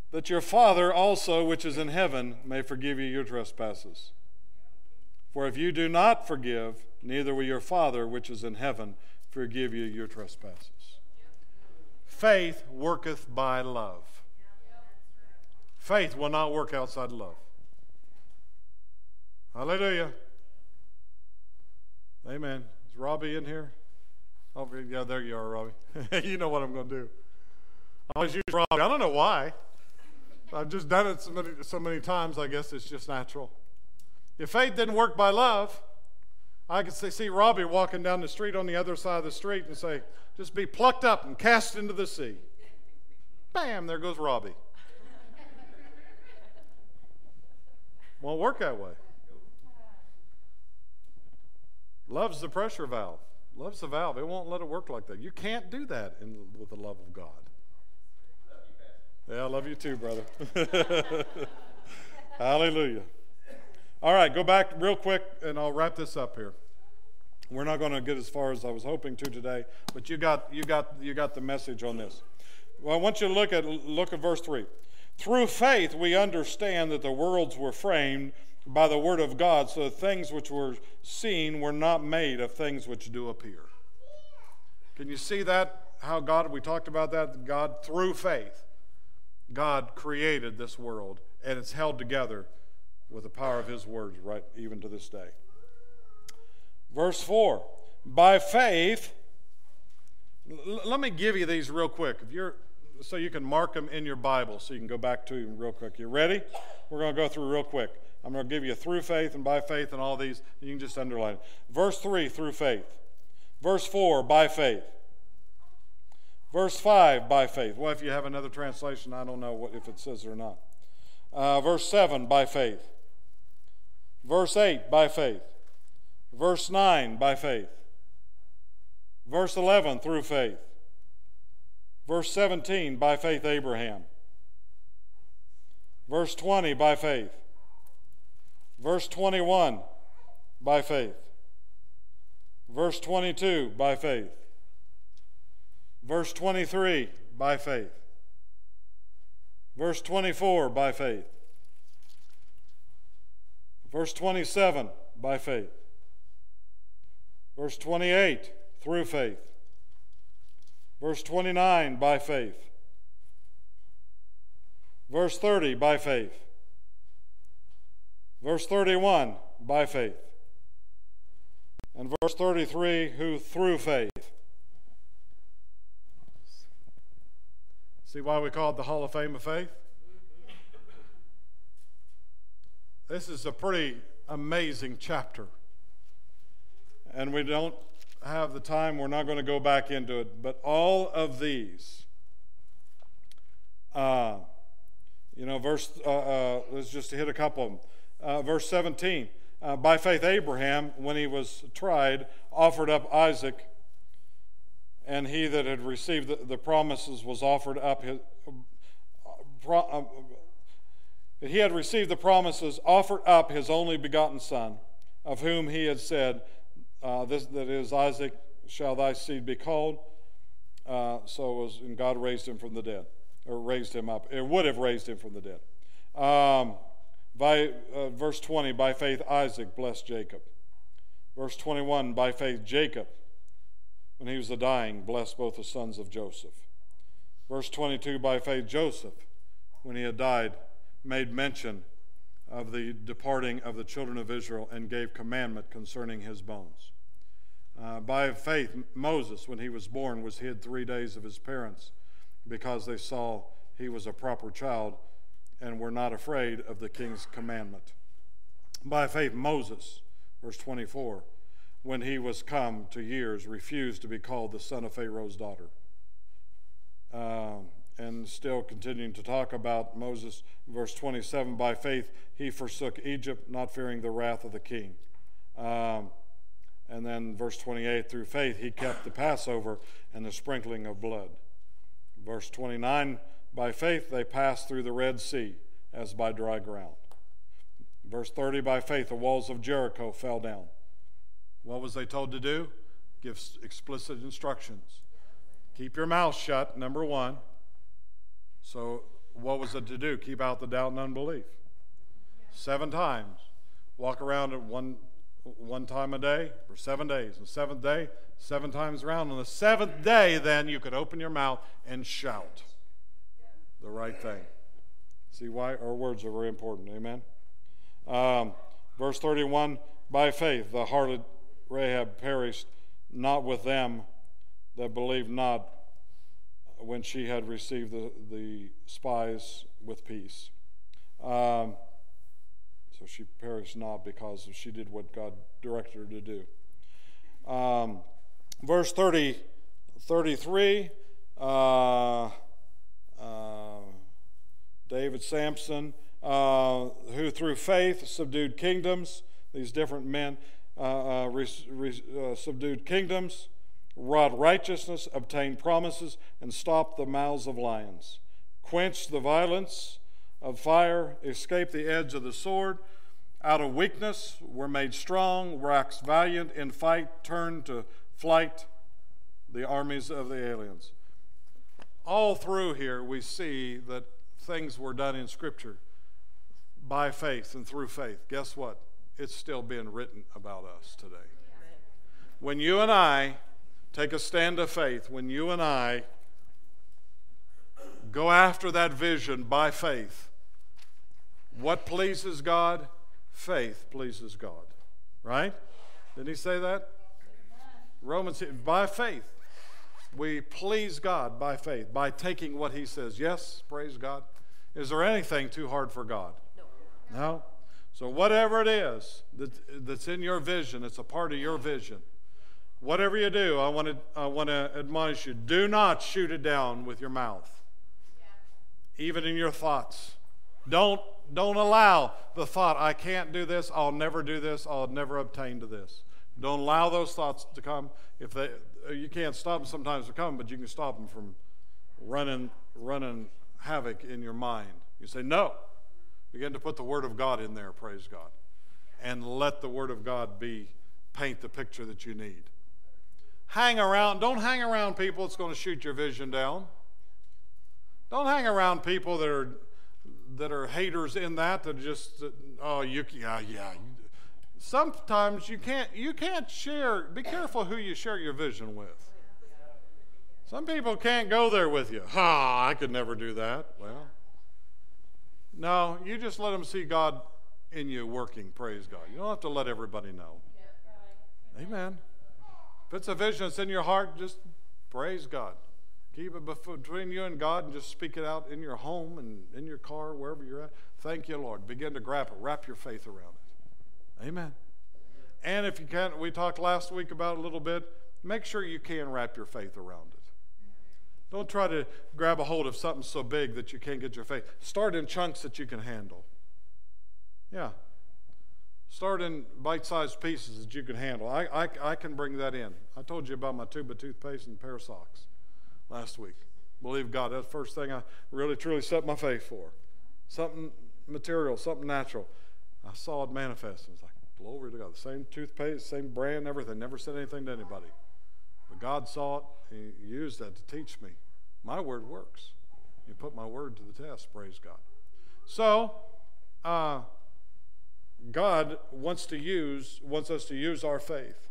that your Father also, which is in heaven, may forgive you your trespasses. For if you do not forgive, neither will your Father, which is in heaven, forgive you your trespasses. Faith worketh by love. Faith will not work outside love. Hallelujah. Amen. Is Robbie in here? Oh, yeah, there you are, Robbie. you know what I'm going to do. I always use Robbie. I don't know why. I've just done it so many, so many times, I guess it's just natural. If faith didn't work by love, I could see Robbie walking down the street on the other side of the street and say, just be plucked up and cast into the sea. Bam, there goes Robbie. Won't work that way. Love's the pressure valve. Love's the valve. It won't let it work like that. You can't do that in, with the love of God. Yeah, I love you too, brother. Hallelujah. All right, go back real quick and I'll wrap this up here. We're not going to get as far as I was hoping to today, but you got you got you got the message on this. Well, I want you to look at look at verse 3. Through faith we understand that the worlds were framed by the word of God, so that things which were seen were not made of things which do appear. Can you see that? How God, we talked about that, God through faith, God created this world, and it's held together with the power of His words, right, even to this day. Verse 4 By faith, let me give you these real quick. If you're so you can mark them in your Bible so you can go back to them real quick. You ready? We're going to go through real quick. I'm going to give you through faith and by faith and all these. You can just underline it. Verse 3, through faith. Verse 4, by faith. Verse 5, by faith. Well, if you have another translation, I don't know what, if it says or not. Uh, verse 7, by faith. Verse 8, by faith. Verse 9, by faith. Verse 11, through faith. Verse 17, by faith, Abraham. Verse 20, by faith. Verse 21, by faith. Verse 22, by faith. Verse 23, by faith. Verse 24, by faith. Verse 27, by faith. Verse 28, through faith. Verse 29, by faith. Verse 30, by faith. Verse 31, by faith. And verse 33, who through faith. See why we call it the Hall of Fame of Faith? This is a pretty amazing chapter. And we don't have the time, we're not going to go back into it. But all of these, uh, you know, verse, uh, uh, let's just hit a couple of them uh, verse 17. Uh, by faith, Abraham, when he was tried, offered up Isaac, and he that had received the, the promises was offered up his. Pro, uh, he had received the promises, offered up his only begotten son, of whom he had said, uh, this, that is Isaac, shall thy seed be called. Uh, so was, and God raised him from the dead, or raised him up. It would have raised him from the dead. Um, by, uh, verse 20, by faith Isaac blessed Jacob. Verse 21, by faith Jacob, when he was a dying, blessed both the sons of Joseph. Verse 22, by faith Joseph, when he had died, made mention of the departing of the children of Israel and gave commandment concerning his bones. Uh, by faith, Moses, when he was born, was hid three days of his parents because they saw he was a proper child and were not afraid of the king's commandment. By faith, Moses, verse 24, when he was come to years, refused to be called the son of Pharaoh's daughter. Um, and still continuing to talk about Moses, verse 27 by faith, he forsook Egypt, not fearing the wrath of the king. Um, and then verse 28 through faith, he kept the Passover and the sprinkling of blood. Verse 29 by faith, they passed through the Red Sea as by dry ground. Verse 30 by faith, the walls of Jericho fell down. What was they told to do? Give explicit instructions. Keep your mouth shut, number one. So, what was it to do? Keep out the doubt and unbelief. Seven times. Walk around at one, one time a day for seven days. The seventh day, seven times around. On the seventh day, then you could open your mouth and shout the right thing. See why our words are very important. Amen. Um, verse 31 By faith, the harlot Rahab perished, not with them that believed not when she had received the, the spies with peace. Um, so she perished not because she did what God directed her to do. Um, verse 30, 33, uh, uh, David Samson, uh, who through faith subdued kingdoms, these different men uh, uh, uh, subdued kingdoms wrought righteousness, obtained promises, and stopped the mouths of lions, quenched the violence of fire, escaped the edge of the sword. Out of weakness were made strong, waxed valiant in fight, turned to flight the armies of the aliens. All through here, we see that things were done in Scripture by faith and through faith. Guess what? It's still being written about us today. When you and I take a stand of faith when you and I go after that vision by faith. What pleases God? Faith pleases God. Right? Didn't he say that? Romans, by faith. We please God by faith, by taking what he says. Yes, praise God. Is there anything too hard for God? No. no? So, whatever it is that, that's in your vision, it's a part of your vision whatever you do, I want to, I want to admonish you do not shoot it down with your mouth, yeah. even in your thoughts. Don't, don't allow the thought, I can't do this, I'll never do this, I'll never obtain to this. Don't allow those thoughts to come. If they, you can't stop them sometimes from coming, but you can stop them from running, running havoc in your mind. You say, no. Begin to put the Word of God in there, praise God. And let the Word of God be, paint the picture that you need hang around, don't hang around people that's going to shoot your vision down. Don't hang around people that are that are haters in that that just oh you yeah yeah. Sometimes you can't you can't share. Be careful who you share your vision with. Some people can't go there with you. Ha! I could never do that. Well, no, you just let them see God in you working. Praise God. You don't have to let everybody know. Amen. If it's a vision that's in your heart, just praise God. Keep it between you and God and just speak it out in your home and in your car, wherever you're at. Thank you, Lord. Begin to grab it, wrap your faith around it. Amen. And if you can't, we talked last week about a little bit, make sure you can wrap your faith around it. Don't try to grab a hold of something so big that you can't get your faith. Start in chunks that you can handle. Yeah, Start in bite sized pieces that you can handle. I, I, I can bring that in. I told you about my tube of toothpaste and pair of socks last week. Believe God, that's the first thing I really truly set my faith for. Something material, something natural. I saw it manifest. I was like, glory to God. The same toothpaste, same brand, everything. Never said anything to anybody. But God saw it. He used that to teach me. My word works. You put my word to the test. Praise God. So, uh, God wants to use wants us to use our faith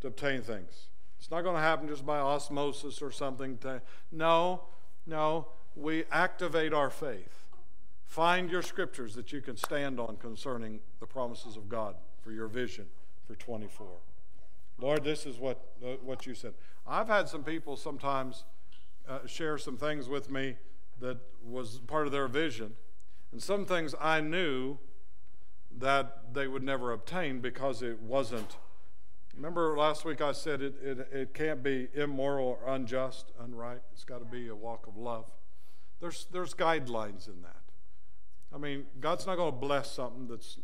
to obtain things. It's not going to happen just by osmosis or something. To, no, no. We activate our faith. Find your scriptures that you can stand on concerning the promises of God for your vision for 24. Lord, this is what uh, what you said. I've had some people sometimes uh, share some things with me that was part of their vision, And some things I knew that they would never obtain because it wasn't. Remember last week I said it, it, it can't be immoral or unjust, unright. It's got to be a walk of love. There's, there's guidelines in that. I mean, God's not going to bless something that's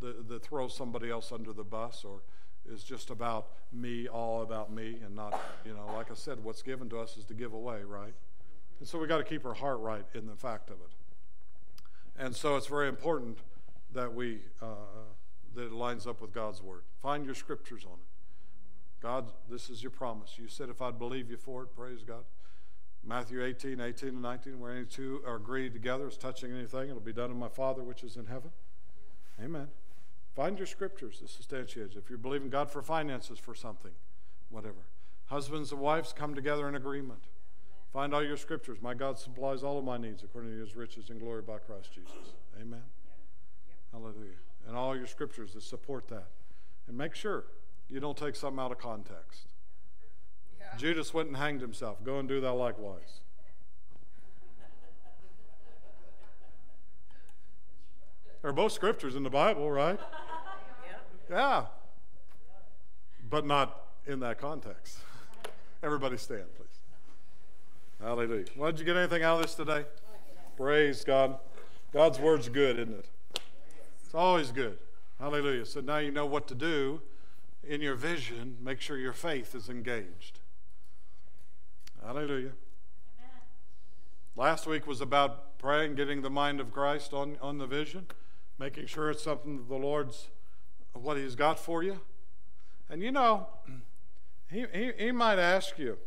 that, that throws somebody else under the bus or is just about me, all about me, and not, you know, like I said, what's given to us is to give away, right? And so we got to keep our heart right in the fact of it. And so it's very important that we uh, that lines up with God's word. Find your scriptures on it. God, this is your promise. You said if I'd believe you for it, praise God. Matthew 18, 18 and 19, where any two are agreed together is touching anything, it'll be done in my Father which is in heaven. Amen. Find your scriptures that substantiates. If you're believing God for finances for something, whatever. Husbands and wives come together in agreement. Find all your scriptures. My God supplies all of my needs according to his riches and glory by Christ Jesus. Amen. Hallelujah. And all your scriptures that support that. And make sure you don't take something out of context. Yeah. Judas went and hanged himself. Go and do that likewise. They're both scriptures in the Bible, right? Yeah. yeah. But not in that context. Everybody stand, please. Hallelujah. Well, did you get anything out of this today? Praise God. God's word's good, isn't it? It's always good. Hallelujah. So now you know what to do in your vision. Make sure your faith is engaged. Hallelujah. Amen. Last week was about praying, getting the mind of Christ on, on the vision, making sure it's something that the Lord's what He's got for you. And you know, He, he, he might ask you,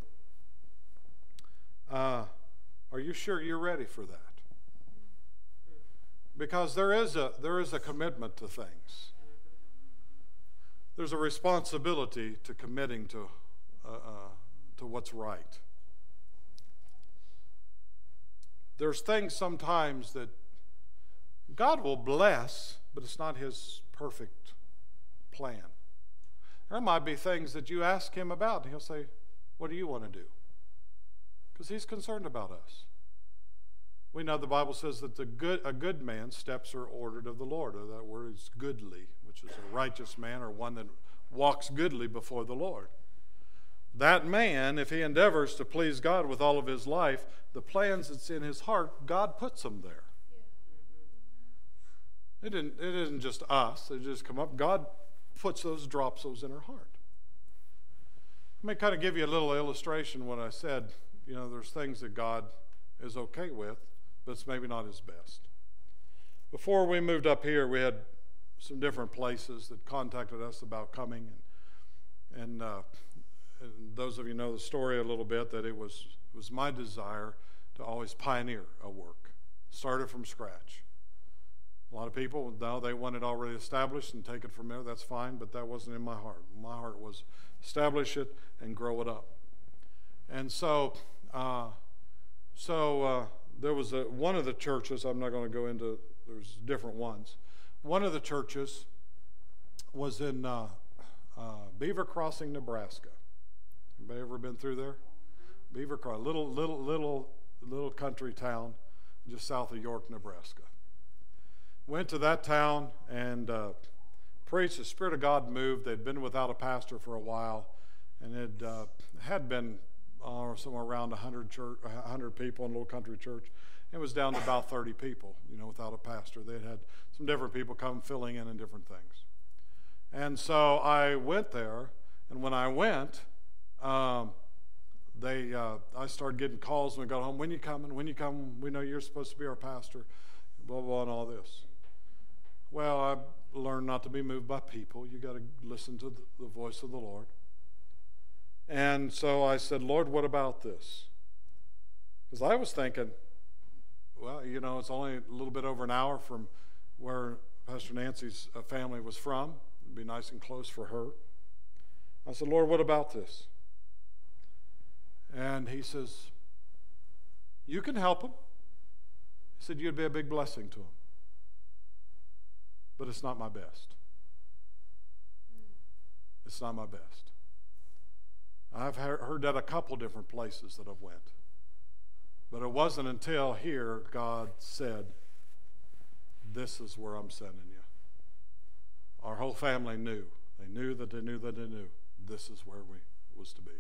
uh, Are you sure you're ready for that? Because there is a, there is a commitment to things. There's a responsibility to committing to, uh, uh, to what's right. There's things sometimes that God will bless, but it's not His perfect plan. There might be things that you ask Him about, and He'll say, What do you want to do? because he's concerned about us. We know the Bible says that the good, a good man's steps are ordered of the Lord. Or that word is goodly, which is a righteous man or one that walks goodly before the Lord. That man, if he endeavors to please God with all of his life, the plans that's in his heart, God puts them there. It, didn't, it isn't just us, they just come up. God puts those, drops those in our heart. Let me kind of give you a little illustration what I said you know, there's things that God is okay with, but it's maybe not his best. Before we moved up here, we had some different places that contacted us about coming. And, and, uh, and those of you know the story a little bit that it was, it was my desire to always pioneer a work, start it from scratch. A lot of people, now they want it already established and take it from there. That's fine, but that wasn't in my heart. My heart was establish it and grow it up. And so uh, so uh, there was a, one of the churches, I'm not going to go into, there's different ones. One of the churches was in uh, uh, Beaver Crossing, Nebraska. Anybody ever been through there? Beaver Crossing, little, little, little, little country town just south of York, Nebraska. Went to that town and uh, preached. The Spirit of God moved. They'd been without a pastor for a while, and it uh, had been uh, somewhere around 100, church, 100 people in a little country church. It was down to about 30 people, you know, without a pastor. They had some different people come filling in and different things. And so I went there, and when I went, um, they uh, I started getting calls when I got home. When you coming? When you come? We know you're supposed to be our pastor. Blah blah, blah and all this. Well, I learned not to be moved by people. You got to listen to the, the voice of the Lord. And so I said, Lord, what about this? Because I was thinking, well, you know, it's only a little bit over an hour from where Pastor Nancy's uh, family was from. It'd be nice and close for her. I said, Lord, what about this? And he says, You can help him. He said, You'd be a big blessing to him. But it's not my best. It's not my best. I've heard that a couple different places that I've went. But it wasn't until here God said, This is where I'm sending you. Our whole family knew. They knew that they knew that they knew. This is where we was to be.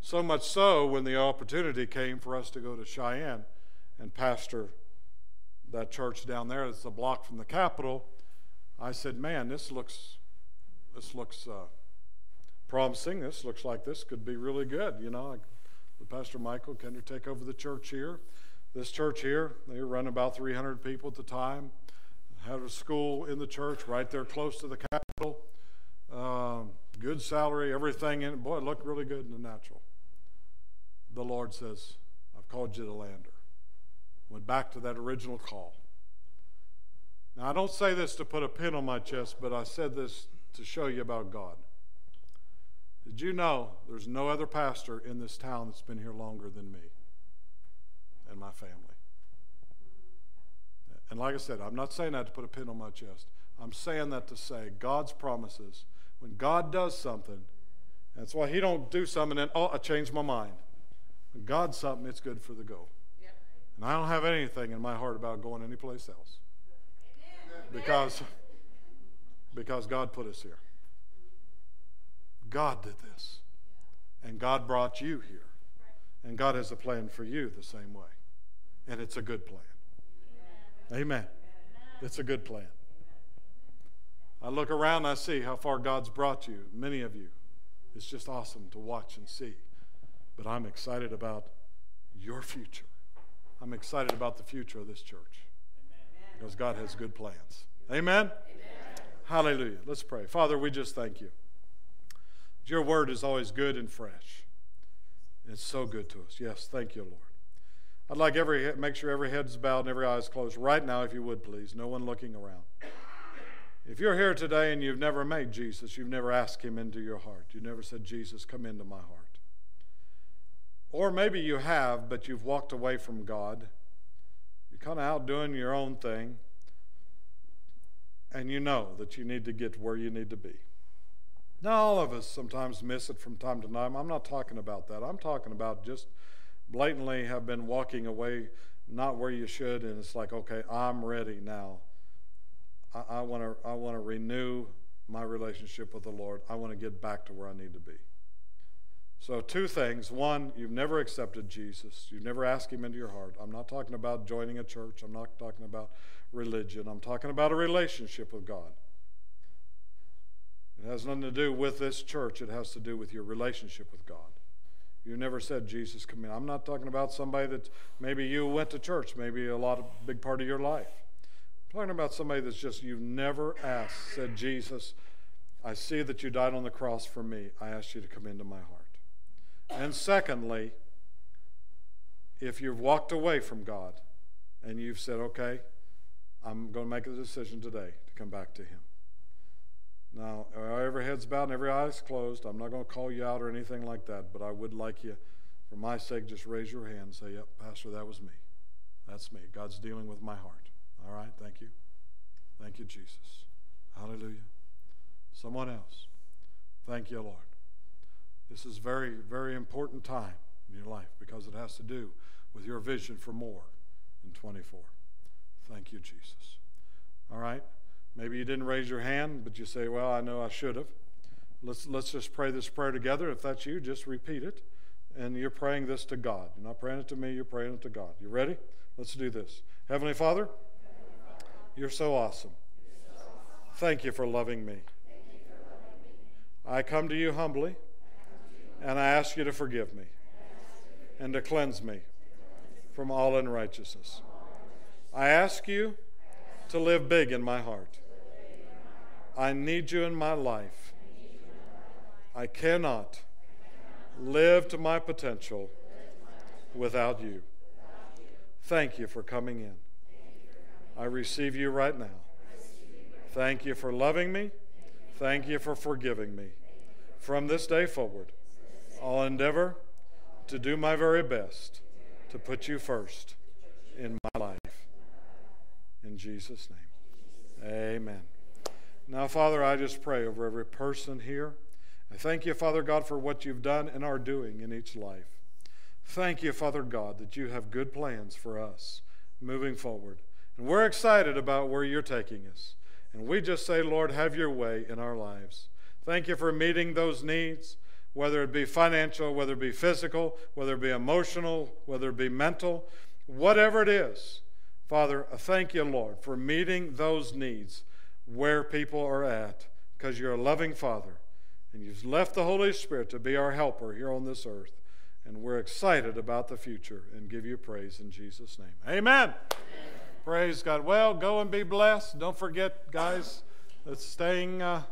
So much so, when the opportunity came for us to go to Cheyenne and pastor that church down there that's a block from the Capitol, I said, "Man, this looks, this looks uh, promising. This looks like this could be really good." You know, Pastor Michael, can you take over the church here? This church here, they run about 300 people at the time. Had a school in the church right there close to the capital. Um, good salary, everything in it. Boy, it looked really good in the natural. The Lord says, I've called you to Lander. Went back to that original call. Now, I don't say this to put a pin on my chest, but I said this to show you about God. Did you know there's no other pastor in this town that's been here longer than me and my family? And like I said, I'm not saying that to put a pin on my chest. I'm saying that to say God's promises. When God does something, that's why He don't do something and oh, I changed my mind. When God's something, it's good for the go. And I don't have anything in my heart about going anyplace else. Because, because God put us here. God did this. And God brought you here. And God has a plan for you the same way. And it's a good plan. Amen. It's a good plan. I look around, I see how far God's brought you, many of you. It's just awesome to watch and see. But I'm excited about your future. I'm excited about the future of this church because God has good plans. Amen? Amen? Hallelujah. Let's pray. Father, we just thank you. Your word is always good and fresh. It's so good to us. Yes, thank you, Lord. I'd like every make sure every head is bowed and every eye is closed right now, if you would, please. No one looking around. If you're here today and you've never made Jesus, you've never asked him into your heart. You never said, Jesus, come into my heart. Or maybe you have, but you've walked away from God. You're kind of out doing your own thing. And you know that you need to get where you need to be. Now, all of us sometimes miss it from time to time. I'm not talking about that. I'm talking about just blatantly have been walking away not where you should, and it's like, okay, I'm ready now. I want to I want to renew my relationship with the Lord. I want to get back to where I need to be. So, two things. One, you've never accepted Jesus. You've never asked him into your heart. I'm not talking about joining a church. I'm not talking about religion. I'm talking about a relationship with God. It has nothing to do with this church, it has to do with your relationship with God. You never said, Jesus, come in. I'm not talking about somebody that maybe you went to church, maybe a lot of big part of your life. I'm talking about somebody that's just you've never asked, said, Jesus, I see that you died on the cross for me. I ask you to come into my heart. And secondly, if you've walked away from God and you've said, okay, I'm going to make a decision today to come back to Him. Now, uh, every head's bowed and every eye's closed. I'm not going to call you out or anything like that, but I would like you, for my sake, just raise your hand and say, Yep, Pastor, that was me. That's me. God's dealing with my heart. All right, thank you. Thank you, Jesus. Hallelujah. Someone else. Thank you, Lord. This is very, very important time in your life because it has to do with your vision for more in 24. Thank you, Jesus. All right. Maybe you didn't raise your hand, but you say, Well, I know I should have. Let's, let's just pray this prayer together. If that's you, just repeat it. And you're praying this to God. You're not praying it to me, you're praying it to God. You ready? Let's do this. Heavenly Father, you're so awesome. Thank you for loving me. I come to you humbly, and I ask you to forgive me and to cleanse me from all unrighteousness. I ask you to live big in my heart. I need you in my life. I cannot live to my potential without you. Thank you for coming in. I receive you right now. Thank you for loving me. Thank you for forgiving me. From this day forward, I'll endeavor to do my very best to put you first in my life. In Jesus' name, amen. Now, Father, I just pray over every person here. I thank you, Father God, for what you've done and are doing in each life. Thank you, Father God, that you have good plans for us moving forward. And we're excited about where you're taking us. And we just say, Lord, have your way in our lives. Thank you for meeting those needs, whether it be financial, whether it be physical, whether it be emotional, whether it be mental, whatever it is. Father, I thank you, Lord, for meeting those needs where people are at, because you're a loving Father. And you've left the Holy Spirit to be our helper here on this earth. And we're excited about the future and give you praise in Jesus' name. Amen. Amen. Praise God. Well, go and be blessed. Don't forget, guys, that's staying. Uh,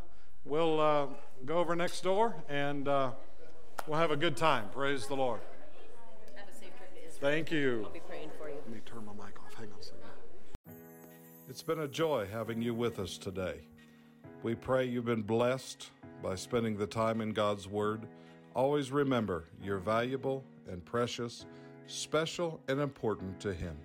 we'll uh, go over next door and uh, we'll have a good time. Praise the Lord. Have a safe trip to Israel. Thank you. I'll be praying for you. Let me turn my mic off. Hang on a second. It's been a joy having you with us today. We pray you've been blessed by spending the time in God's Word. Always remember you're valuable and precious, special and important to Him.